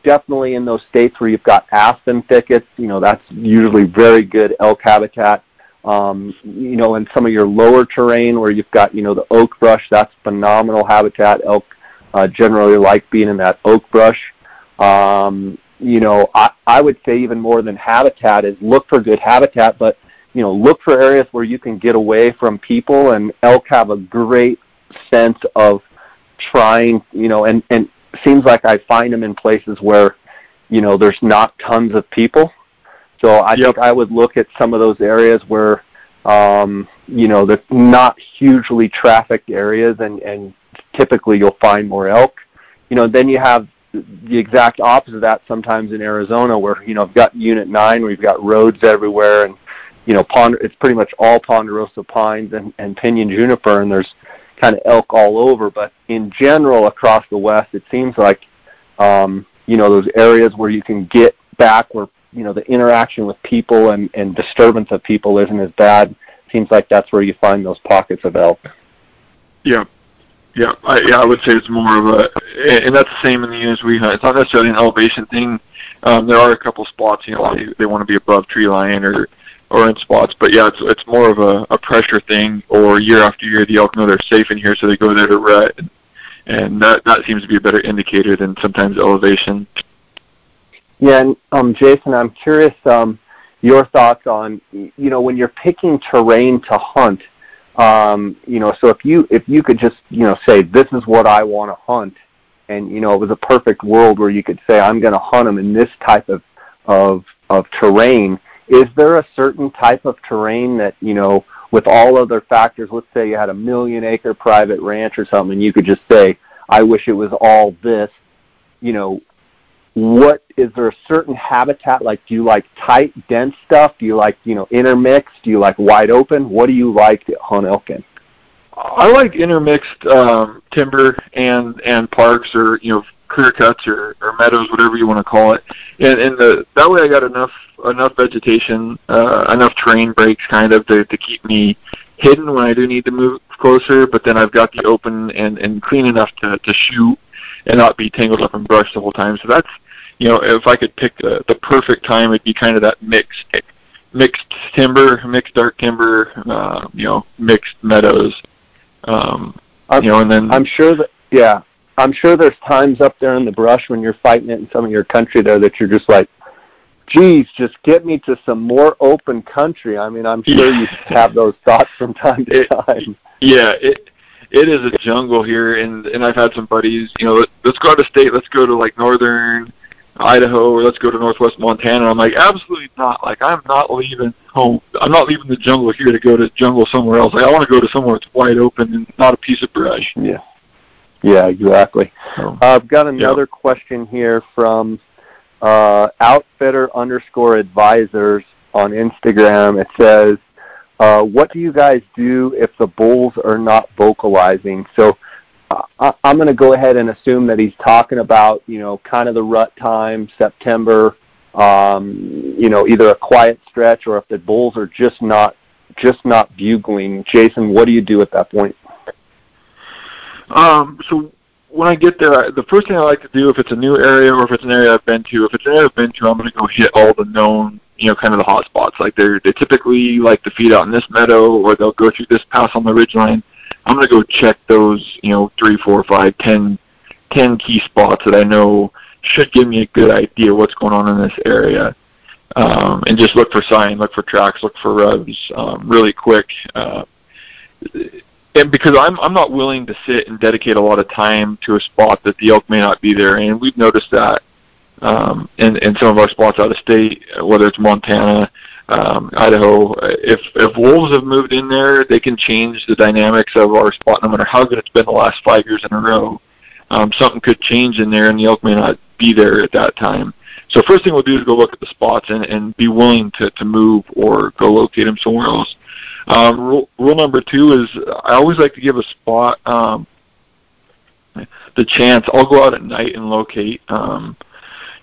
definitely in those states where you've got aspen thickets, you know, that's usually very good elk habitat. Um, you know, in some of your lower terrain where you've got, you know, the oak brush, that's phenomenal habitat. Elk uh, generally like being in that oak brush. Um, you know, I, I would say even more than habitat is look for good habitat, but, you know, look for areas where you can get away from people and elk have a great sense of trying, you know, and, and seems like I find them in places where, you know, there's not tons of people. So I yep. think I would look at some of those areas where, um, you know, they're not hugely trafficked areas, and and typically you'll find more elk. You know, then you have the exact opposite of that sometimes in Arizona, where you know I've got Unit Nine, where you've got roads everywhere, and you know, pond, it's pretty much all ponderosa pines and, and pinyon juniper, and there's kind of elk all over. But in general, across the West, it seems like um, you know those areas where you can get back where you know the interaction with people and, and disturbance of people isn't as bad. Seems like that's where you find those pockets of elk. Yeah, yeah, I, yeah. I would say it's more of a, and that's the same in the units we hunt. It's not necessarily an elevation thing. Um, there are a couple spots, you know, they, they want to be above tree line or or in spots. But yeah, it's it's more of a, a pressure thing. Or year after year, the elk know they're safe in here, so they go there to rut, and, and that that seems to be a better indicator than sometimes elevation. Yeah, and um, Jason, I'm curious um, your thoughts on you know when you're picking terrain to hunt. Um, you know, so if you if you could just you know say this is what I want to hunt, and you know it was a perfect world where you could say I'm going to hunt them in this type of of of terrain. Is there a certain type of terrain that you know, with all other factors? Let's say you had a million acre private ranch or something, and you could just say, "I wish it was all this." You know, what is there a certain habitat like do you like tight dense stuff do you like you know intermixed do you like wide open what do you like to hunt elk in i like intermixed um timber and and parks or you know clear cuts or, or meadows whatever you want to call it. And and the that way i got enough enough vegetation uh enough terrain breaks kind of to to keep me hidden when i do need to move closer but then i've got the open and and clean enough to to shoot and not be tangled up in brush the whole time. So that's you know, if I could pick the, the perfect time, it'd be kind of that mixed mixed timber, mixed dark timber, uh, you know, mixed meadows. Um, I'm, you know, and then I'm sure that yeah, I'm sure there's times up there in the brush when you're fighting it in some of your country there that you're just like, geez, just get me to some more open country. I mean, I'm sure you have those thoughts from time to it, time. Yeah, it it is a jungle here, and and I've had some buddies. You know, let, let's go out of state. Let's go to like northern Idaho or let's go to Northwest Montana. I'm like, absolutely not. Like, I'm not leaving home. I'm not leaving the jungle here to go to jungle somewhere else. Like, I want to go to somewhere that's wide open and not a piece of brush. Yeah. Yeah, exactly. uh, I've got another yeah. question here from uh, outfitter underscore advisors on Instagram. It says, uh, what do you guys do if the bulls are not vocalizing? So I, am going to go ahead and assume that he's talking about, you know, kind of the rut time, September, um, you know, either a quiet stretch or if the bulls are just not just not bugling. Jason, what do you do at that point? Um, so when I get there, the first thing I like to do, if it's a new area or if it's an area I've been to, if it's an area I've been to, I'm going to go hit all the known, you know, kind of the hot spots. Like they they typically like to feed out in this meadow, or they'll go through this pass on the ridge line. I'm gonna go check those, you know, three, four, five, ten, ten key spots that I know should give me a good idea what's going on in this area. Um, and just look for sign, look for tracks, look for rubs, um, really quick. Uh, and because I'm I'm not willing to sit and dedicate a lot of time to a spot that the elk may not be there, and we've noticed that um, in in some of our spots out of state, whether it's Montana, um, Idaho. If if wolves have moved in there, they can change the dynamics of our spot. No matter how good it's been the last five years in a row, um, something could change in there, and the elk may not be there at that time. So first thing we'll do is go look at the spots and, and be willing to, to move or go locate them somewhere else. Um, rule, rule number two is I always like to give a spot um, the chance. I'll go out at night and locate. Um,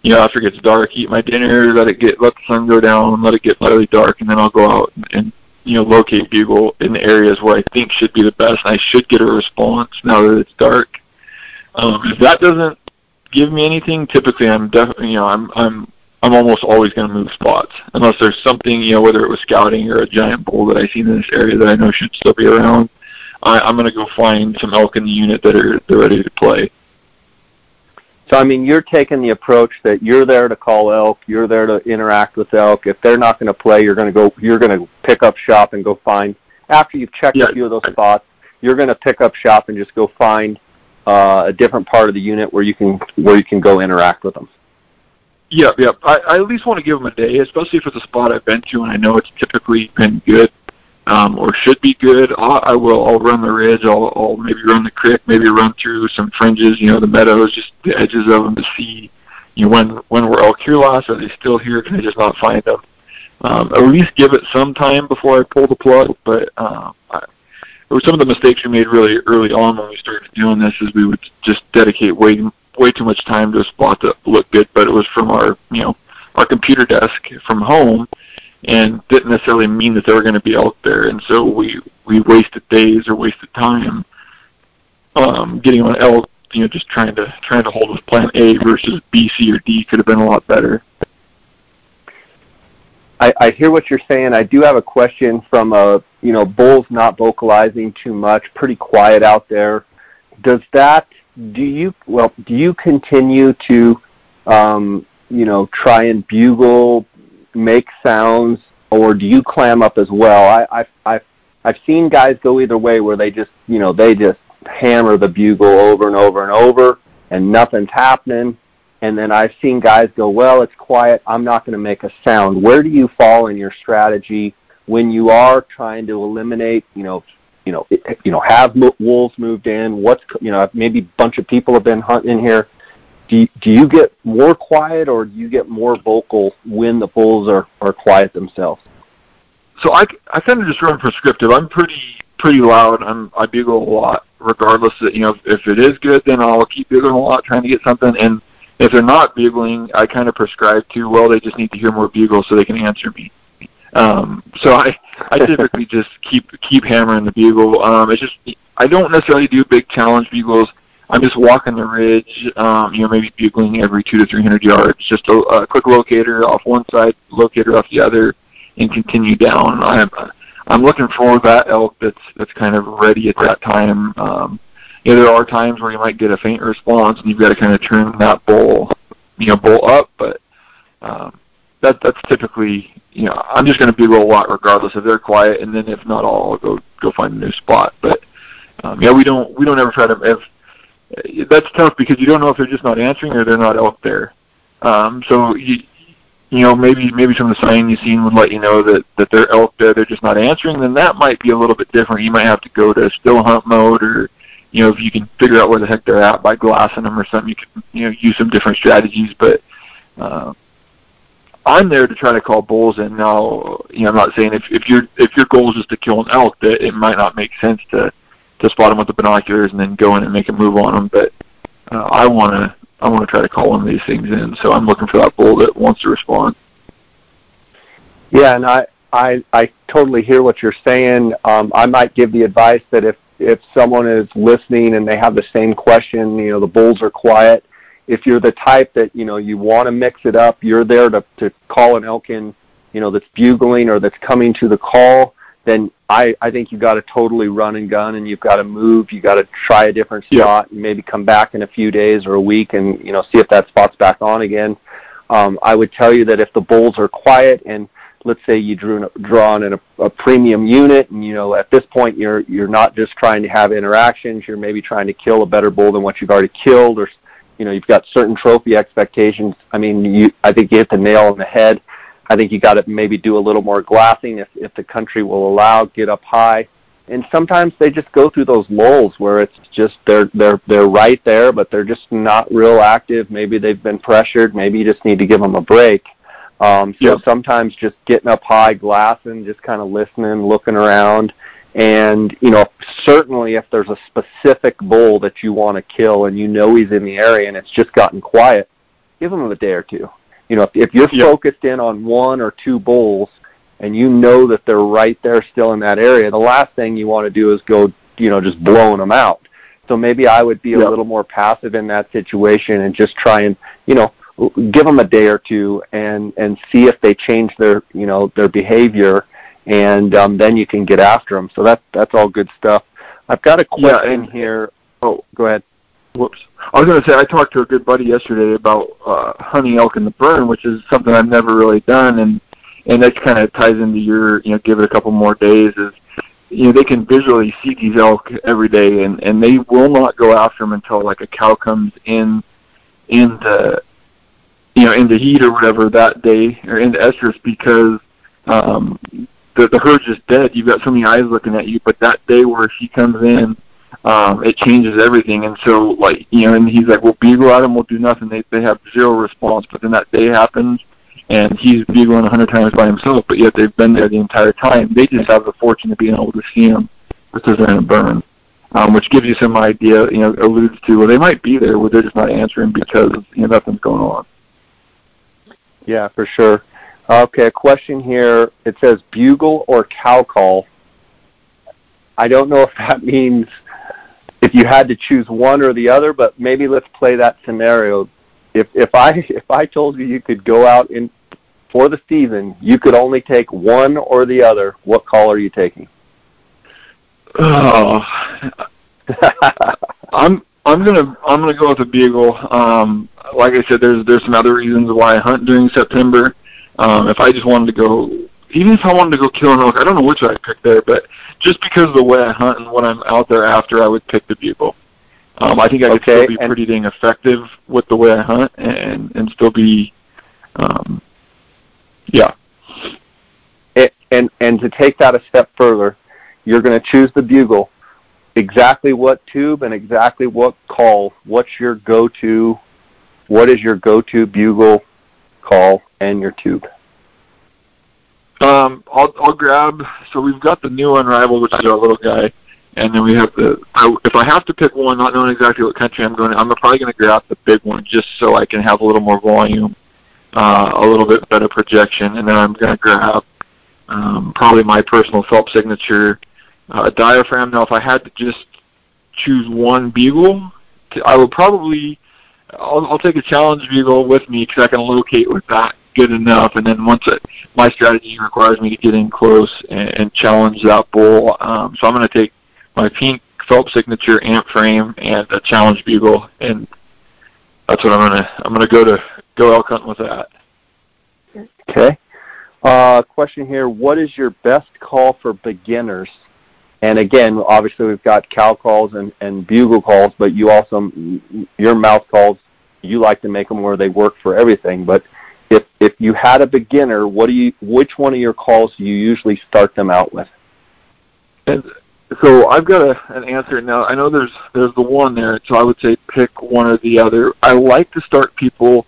you know, after it gets dark, eat my dinner, let it get, let the sun go down, let it get slightly dark, and then I'll go out and, and you know, locate bugle in the areas where I think should be the best. And I should get a response now that it's dark. Um, if that doesn't give me anything, typically I'm definitely, you know, I'm I'm I'm almost always going to move spots unless there's something, you know, whether it was scouting or a giant bull that I seen in this area that I know should still be around. I, I'm going to go find some elk in the unit that are they're ready to play. So I mean, you're taking the approach that you're there to call elk, you're there to interact with elk. If they're not going to play, you're going to go, you're going to pick up shop and go find. After you've checked yeah. a few of those spots, you're going to pick up shop and just go find uh, a different part of the unit where you can where you can go interact with them. Yep, yep. I, I at least want to give them a day, especially if it's a spot I've been to and I know it's typically been good um, or should be good. I'll, I will. I'll run the ridge. I'll, I'll maybe run the creek. Maybe run through some fringes. You know, the meadows, just the edges of them to see. You know, when when were elk here last? Are they still here? Can I just not find them? Um, at least give it some time before I pull the plug. But um, I, some of the mistakes we made really early on when we started doing this. Is we would just dedicate way way too much time to a spot that looked good, but it was from our you know our computer desk from home and didn't necessarily mean that they were going to be out there. And so we we wasted days or wasted time um, getting on elk. You know, just trying to trying to hold with Plan A versus B, C, or D could have been a lot better. I, I hear what you're saying. I do have a question from a you know bulls not vocalizing too much, pretty quiet out there. Does that do you well do you continue to um, you know try and bugle make sounds, or do you clam up as well? I, I've, I've, I've seen guys go either way where they just, you know, they just hammer the bugle over and over and over, and nothing's happening. and then I've seen guys go, well, it's quiet. I'm not going to make a sound. Where do you fall in your strategy when you are trying to eliminate, you know, you know, you know, have wolves moved in? What's, you know, maybe a bunch of people have been hunting here. Do you, do you get more quiet or do you get more vocal when the bulls are, are quiet themselves? So I, I kind of just run prescriptive. I'm pretty pretty loud. I'm I bugle a lot, regardless. Of, you know, if it is good, then I'll keep bugling a lot, trying to get something. And if they're not bugling, I kind of prescribe to well, they just need to hear more bugles so they can answer me. Um, so I I typically just keep keep hammering the bugle. Um, it's just I don't necessarily do big challenge bugles. I'm just walking the ridge, um, you know, maybe bugling every two to three hundred yards. Just a, a quick locator off one side, locator off the other, and continue down. I'm I'm looking for that elk that's that's kind of ready at that time. Um, you know, there are times where you might get a faint response, and you've got to kind of turn that bull, you know, bull up. But um, that that's typically, you know, I'm just going to bugle a lot regardless if they're quiet, and then if not, I'll go go find a new spot. But um, yeah, we don't we don't ever try to. If, that's tough because you don't know if they're just not answering or they're not out there. Um, so you you know, maybe maybe some of the sign you've seen would let you know that that they're elk there, they're just not answering, then that might be a little bit different. You might have to go to still hunt mode, or you know, if you can figure out where the heck they're at by glassing them or something, you can you know use some different strategies. But uh, I'm there to try to call bulls, and now you know I'm not saying if if your if your goal is just to kill an elk, that it might not make sense to to spot them with the binoculars and then go in and make a move on them. But uh, I want to I want to try to call one of these things in. So I'm looking for that bull that wants to respond. Yeah, and I I I totally hear what you're saying. Um, I might give the advice that if if someone is listening and they have the same question, you know, the bulls are quiet. If you're the type that you know you want to mix it up, you're there to to call an elk in, you know, that's bugling or that's coming to the call then I, I think you got to totally run and gun and you've got to move. You got to try a different spot and maybe come back in a few days or a week and you know see if that spot's back on again. Um, I would tell you that if the bulls are quiet and let's say you drew drawn in a, a premium unit and you know at this point you're you're not just trying to have interactions you're maybe trying to kill a better bull than what you've already killed or you know you've got certain trophy expectations i mean you i think you hit the nail on the head I think you got to maybe do a little more glassing if if the country will allow. Get up high, and sometimes they just go through those lulls where it's just they're they're they're right there, but they're just not real active. Maybe they've been pressured. Maybe you just need to give them a break. Um, so yep. sometimes just getting up high, glassing, just kind of listening, looking around, and you know certainly if there's a specific bull that you want to kill and you know he's in the area and it's just gotten quiet, give him a day or two. You know, if, if you're focused in on one or two bulls and you know that they're right there still in that area, the last thing you want to do is go, you know, just blowing them out. So maybe I would be a little more passive in that situation and just try and, you know, give them a day or two and and see if they change their, you know, their behavior, and um, then you can get after them. So that that's all good stuff. I've got a question yeah, here. Oh, go ahead whoops. I was going to say I talked to a good buddy yesterday about uh, hunting elk in the burn, which is something I've never really done, and and that kind of ties into your you know give it a couple more days is you know they can visually see these elk every day, and and they will not go after them until like a cow comes in into you know into heat or whatever that day or into estrus because um the the herd's just dead. You've got so many eyes looking at you, but that day where she comes in um, it changes everything. And so, like, you know, and he's like, well, bugle at him, we'll do nothing. They they have zero response. But then that day happens, and he's bugling a hundred times by himself, but yet they've been there the entire time. They just have the fortune of being able to see him because they're in a burn, um, which gives you some idea. You know, alludes to well, they might be there, but they're just not answering because you know nothing's going on. Yeah, for sure. Okay, a question here. It says bugle or cow call. I don't know if that means if you had to choose one or the other, but maybe let's play that scenario. If if I if I told you you could go out in for the season, you could only take one or the other. What call are you taking? Oh, I'm I'm gonna I'm gonna go with a bugle. Um, like I said, there's there's some other reasons why I hunt during September. Um, if I just wanted to go, even if I wanted to go kill an elk, I don't know which I'd pick there, but just because of the way I hunt and what I'm out there after, I would pick the bugle. Um, I think I could Okay, still be and- pretty dang effective with the way I hunt and and still be, um, yeah. it, and and to take that a step further, you're going to choose the bugle. Exactly what tube and exactly what call. What's your go-to? What is your go-to bugle call and your tube? Um, I'll I'll grab. So we've got the new Unrivaled, which is our little guy, and then we have the. I, if I have to pick one, not knowing exactly what country I'm going, to, I'm probably going to grab the big one just so I can have a little more volume, uh, a little bit better projection, and then I'm going to grab um, probably my personal Phelps signature uh, diaphragm. Now, if I had to just choose one bugle, I would probably. I'll, I'll take a challenge bugle with me because I can locate with that good enough, and then once it, my strategy requires me to get in close and, and challenge that bull. Um, so I'm going to take my pink Phelps signature amp frame and a challenge bugle, and that's what I'm going to I'm going to go to go elk hunting with that. Okay. Uh, question here: What is your best call for beginners? And again, obviously we've got cow calls and, and bugle calls, but you also your mouth calls. You like to make them where they work for everything. But if if you had a beginner, what do you? Which one of your calls do you usually start them out with? And so I've got a, an answer now. I know there's there's the one there, so I would say pick one or the other. I like to start people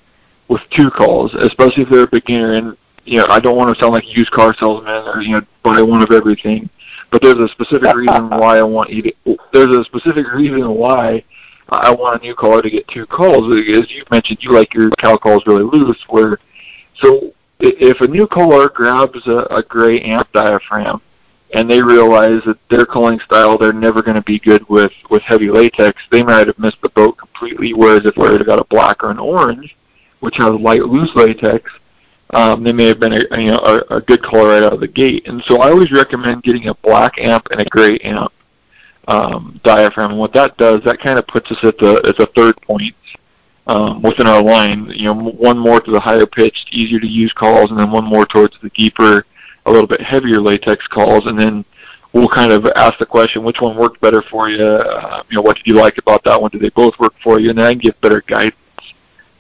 with two calls, especially if they're a beginner. And you know, I don't want to sound like a used car salesman or you know buy one of everything. But there's a specific reason why I want you to. There's a specific reason why I want a new caller to get two calls. As you mentioned, you like your cow calls really loose. Where so if a new caller grabs a, a gray amp diaphragm and they realize that their calling style they're never going to be good with with heavy latex, they might have missed the boat completely. Whereas if they got a black or an orange, which has light loose latex, um, they may have been a you know a, a good color right out of the gate. And so I always recommend getting a black amp and a gray amp um, diaphragm. And what that does, that kind of puts us at the at the third point um, within our line. You know, one more to the higher pitched, easier to use calls, and then one more towards the deeper, a little bit heavier latex calls, and then we'll kind of ask the question, which one worked better for you? Uh, you know, what did you like about that one? Did they both work for you? And then I can give better guidance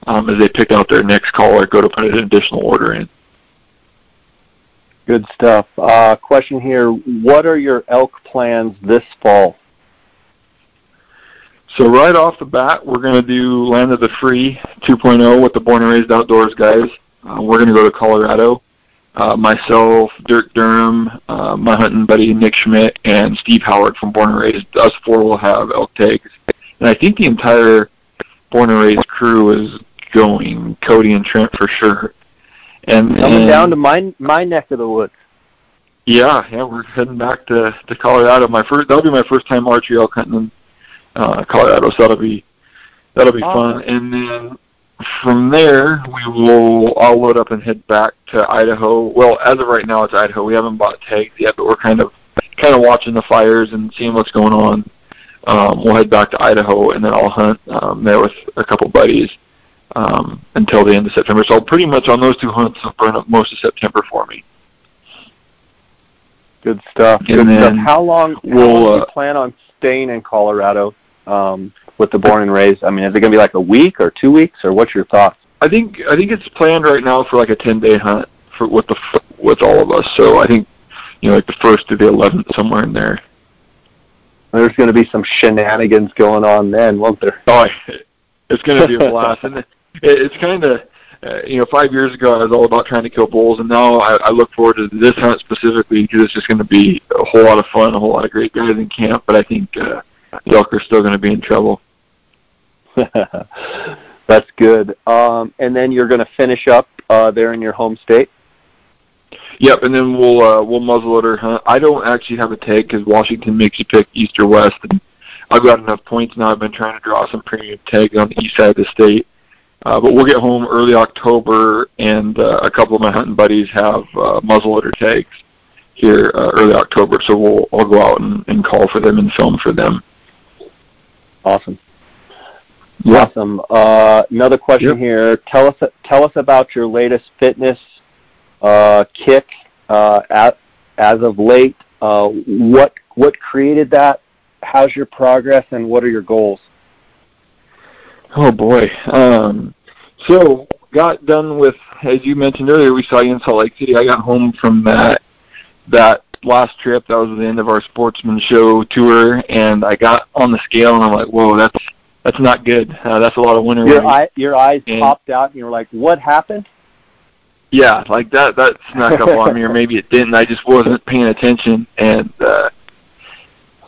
um, as they pick out their next call or go to put an additional order in. Good stuff. Uh, question here: What are your elk plans this fall? So right off the bat, we're going to do Land of the Free 2.0 with the Born and Raised Outdoors guys. Uh, we're going to go to Colorado. Uh, myself, Dirk Durham, uh, my hunting buddy Nick Schmidt, and Steve Howard from Born and Raised. Us four will have elk tags, and I think the entire Born and Raised crew is going. Cody and Trent for sure. And Coming down to my my neck of the woods. yeah, yeah, we're heading back to to Colorado. My first that'll be my first time archery elk hunting in uh, Colorado, so that'll be that'll be Awesome. fun. And then from there, we will I'll load up and head back to Idaho. Well, as of right now, it's Idaho. We haven't bought tags yet, but we're kind of kind of watching the fires and seeing what's going on. Um, we'll head back to Idaho, and then I'll hunt um, there with a couple buddies um, until the end of September. So pretty much on those two hunts, I'll burn up most of September for me. Good stuff. And Good stuff. How long? How we'll, long do you uh, plan on staying in Colorado um, with the born and raised? I mean, is it going to be like a week or two weeks, or what's your thoughts? I think I think it's planned right now for like a ten day hunt for with the with all of us. So I think you know like the first to the eleventh somewhere in there. There's going to be some shenanigans going on then, won't there? Oh, it's going to be a blast, and it, it's kind of uh, you know five years ago I was all about trying to kill bulls, and now I, I look forward to this hunt specifically because it's just going to be a whole lot of fun, a whole lot of great guys in camp. But I think uh, elk are still going to be in trouble. That's good. Um, and then you're going to finish up uh, there in your home state. Yep, and then we'll uh, we'll muzzleloader hunt. I don't actually have a tag because Washington makes you pick east or west. And I've got enough points now. I've been trying to draw some premium tags on the east side of the state. Uh, but we'll get home early October, and uh, a couple of my hunting buddies have uh, muzzleloader tags here uh, early October. So we'll I'll go out and, and call for them and film for them. Awesome. Yeah. Awesome. Uh, another question Yep. here. Tell us tell us about your latest fitness uh, kick uh, at, as of late. Uh, what what created that? How's your progress, and what are your goals? Oh boy. Um, so got done with, as you mentioned earlier, we saw you in Salt Lake City. I got home from that that last trip. That was the end of our Sportsman Show tour, and I got on the scale, and I'm like, whoa, that's that's not good. Uh, that's a lot of winter Your weight. eye, your eyes And- popped out, and you were like, "What happened?" yeah, like that that snuck up on me, or maybe it didn't. I just wasn't paying attention, and uh,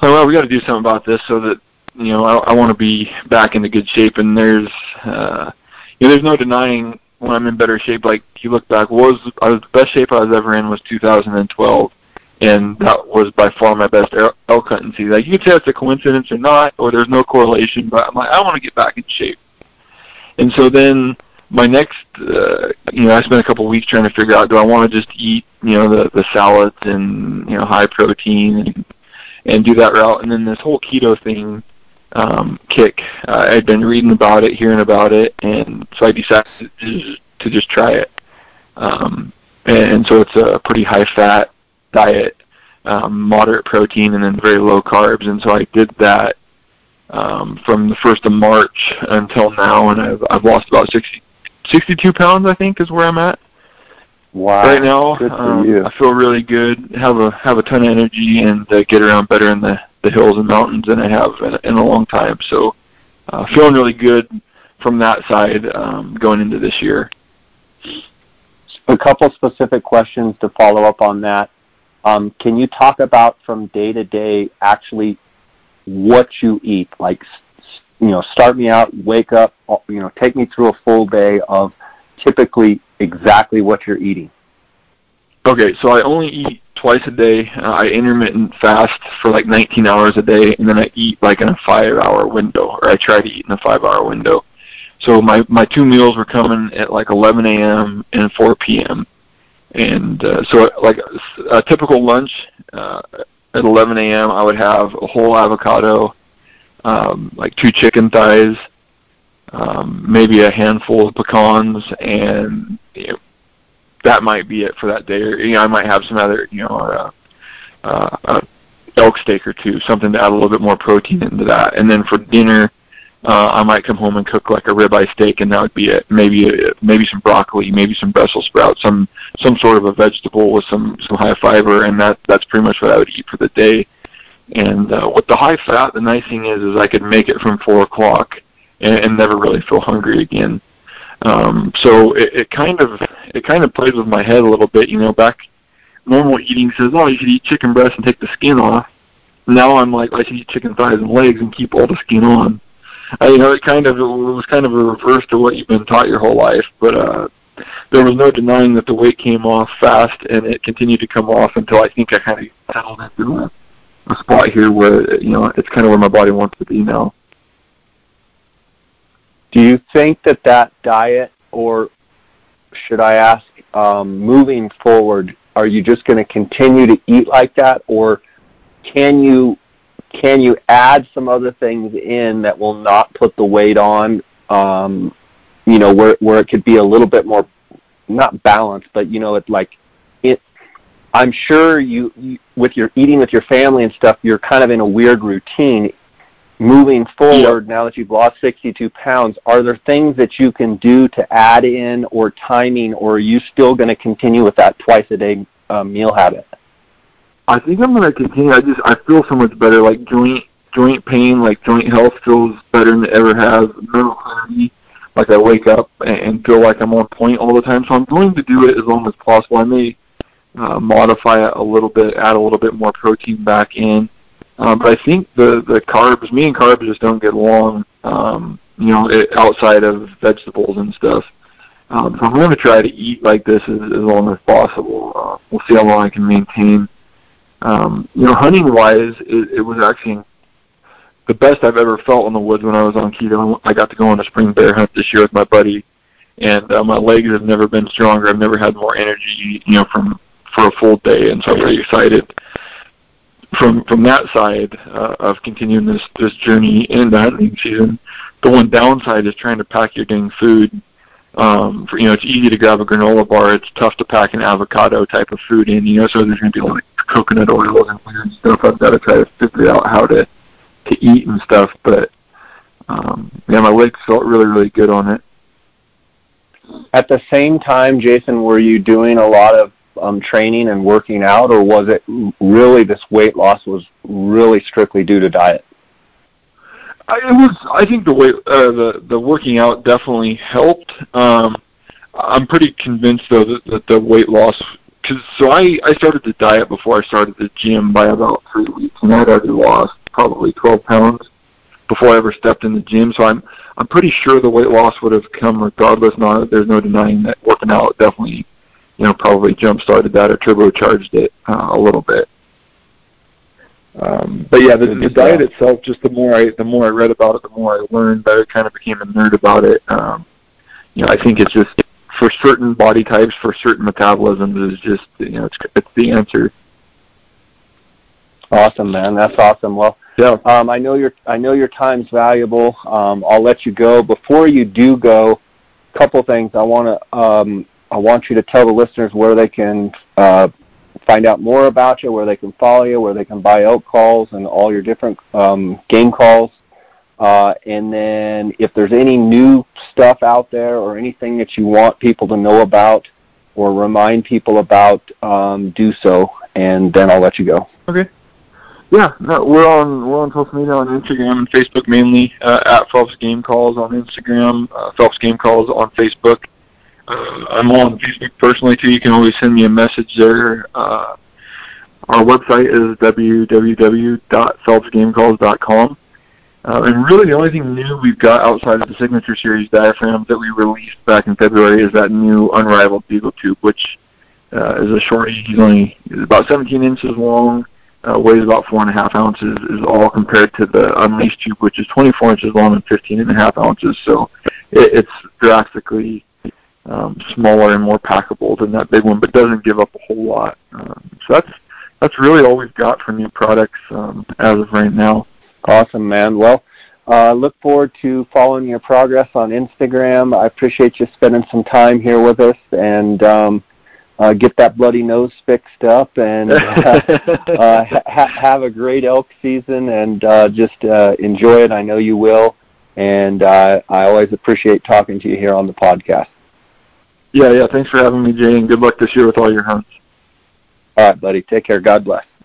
so well, we got to do something about this so that you know I, I want to be back into good shape. And there's uh, you know, there's no denying when I'm in better shape. Like you look back, what was I was the best shape I was ever in was 2012, and that was by far my best el- elk hunting season. Like you can say it's a coincidence or not, or there's no correlation, but I'm like I want to get back in shape. And so then my next, uh, you know, I spent a couple of weeks trying to figure out do I want to just eat, you know, the the salads and you know high protein and and do that route. And then this whole keto thing um, kick, uh, I'd been reading about it, hearing about it, and so I decided to just, to just try it. Um, and so it's a pretty high fat diet, um, moderate protein, and then very low carbs. And so I did that um, from the first of March until now, and I've I've lost about 60, 62 pounds. I think is where I'm at Wow. right now. Um. I feel really good. Have a have a ton of energy and uh, get around better in the the hills and mountains than I have in, in a long time. So uh, feeling really good from that side um, going into this year. A couple specific questions to follow up on that. Um, can you talk about from day to day actually what you eat? Like, you know, start me out, wake up, uh, you know, take me through a full day of typically exactly what you're eating. Okay, so I only eat twice a day. Uh, I intermittent fast for like 19 hours a day, and then I eat like in a five-hour window, or I try to eat in a five-hour window. So my my two meals were coming at like 11 a.m. and 4 p.m. And uh, so like a typical lunch uh, at 11 a.m. I would have a whole avocado, um, like two chicken thighs, um, maybe a handful of pecans, and you know, that might be it for that day. Or you know, I might have some other, you know, uh, uh, uh, elk steak or two, something to add a little bit more protein into that. And then for dinner, uh, I might come home and cook like a ribeye steak, and that would be it. Maybe uh, maybe some broccoli, maybe some Brussels sprouts, some some sort of a vegetable with some some high fiber, and that that's pretty much what I would eat for the day. And uh, with the high fat, the nice thing is is I could make it from four o'clock and, and never really feel hungry again. Um, so it, it kind of it kind of plays with my head a little bit. You know, back normal eating says, oh, you should eat chicken breast and take the skin off. Now I'm like, I should eat chicken thighs and legs and keep all the skin on. I, you know, it kind of it was kind of a reverse to what you've been taught your whole life. But uh, there was no denying that the weight came off fast, and it continued to come off until I think I kind of settled into a, a spot here where you know it's kind of where my body wants to be now. Do you think that that diet, or should I ask, um, moving forward, are you just going to continue to eat like that, or can you can you add some other things in that will not put the weight on? Um, you know, where where it could be a little bit more not balanced, but you know, it like it. I'm sure you, you with your eating with your family and stuff, you're kind of in a weird routine moving forward now that you've lost 62 pounds are there things that you can do to add in or timing or are you still going to continue with that twice a day uh, meal habit I think I'm gonna continue. I just I feel so much better. Like joint joint pain, like joint health feels better than it ever has. Mental clarity, like I wake up and, and feel like I'm on point all the time. So I'm going to do it as long as possible. I may uh, modify it a little bit, add a little bit more protein back in. Um, but I think the the carbs, me and carbs just don't get along. Um, you know, it, outside of vegetables and stuff. Um, so I'm going to try to eat like this as, as long as possible. Uh, we'll see how long I can maintain um, you know, hunting wise, it, it was actually the best I've ever felt in the woods when I was on keto. I got to go on a spring bear hunt this year with my buddy, and uh, my legs have never been stronger. I've never had more energy, you know, from for a full day, and so I'm really excited from from that side uh, of continuing this this journey in the hunting season. The one downside is trying to pack your dang food. Um, for, you know, it's easy to grab a granola bar. It's tough to pack an avocado type of food in. You know, so there's going to be like coconut oil and weird stuff. I've got to try to figure out how to to eat and stuff. But um, yeah, my legs felt really really good on it. At the same time, Jason, were you doing a lot of um, training and working out, or was it really this weight loss was really strictly due to diet? I, it was. I think the weight, uh, the the working out definitely helped. Um, I'm pretty convinced though that, that the weight loss. Cause, so I I started the diet before I started the gym by about three weeks, and I'd already lost probably 12 pounds before I ever stepped in the gym. So I'm I'm pretty sure the weight loss would have come regardless. Not there's no denying that working out definitely, you know, probably jump started that or turbocharged it uh, a little bit. Um, but yeah, the, the diet itself, just the more I the more I read about it, the more I learned. I kind of became a nerd about it. Um, you know, I think it's just for certain body types, for certain metabolisms, is just you know, it's it's the answer. Awesome, man. That's awesome. Well, yeah. Um, I know your I know your time's valuable. Um, I'll let you go. Before you do go, a couple things. I want to um, I want you to tell the listeners where they can uh, find out more about you, where they can follow you, where they can buy elk calls and all your different um, game calls. Uh, and then if there's any new stuff out there or anything that you want people to know about or remind people about, um, do so, and then I'll let you go. Okay. Yeah, no, we're on we're on social media on Instagram and Facebook mainly uh, at Phelps Game Calls on Instagram, uh, Phelps Game Calls on Facebook. Uh, I'm on Facebook personally too. You can always send me a message there. Uh, our website is www.phelpsgamecalls.com. Uh, and really the only thing new we've got outside of the Signature Series diaphragm that we released back in February is that new Unrivaled Bugle Tube, which uh, is a shorty. He's only about 17 inches long, uh, weighs about 4.5 ounces, is all compared to the Unleashed Tube, which is 24 inches long and 15.5 ounces. So it, it's drastically um, smaller and more packable than that big one, but doesn't give up a whole lot. Um, so that's that's really all we've got for new products um, as of right now. Awesome, man. Well, uh, look forward to following your progress on Instagram. I appreciate you spending some time here with us and um, uh, get that bloody nose fixed up and uh, uh, ha- have a great elk season and uh, just uh, enjoy it. I know you will. And uh, I always appreciate talking to you here on the podcast. Yeah, yeah. Thanks for having me, Jay, and good luck this year with all your hunts. All right, buddy. Take care. God bless.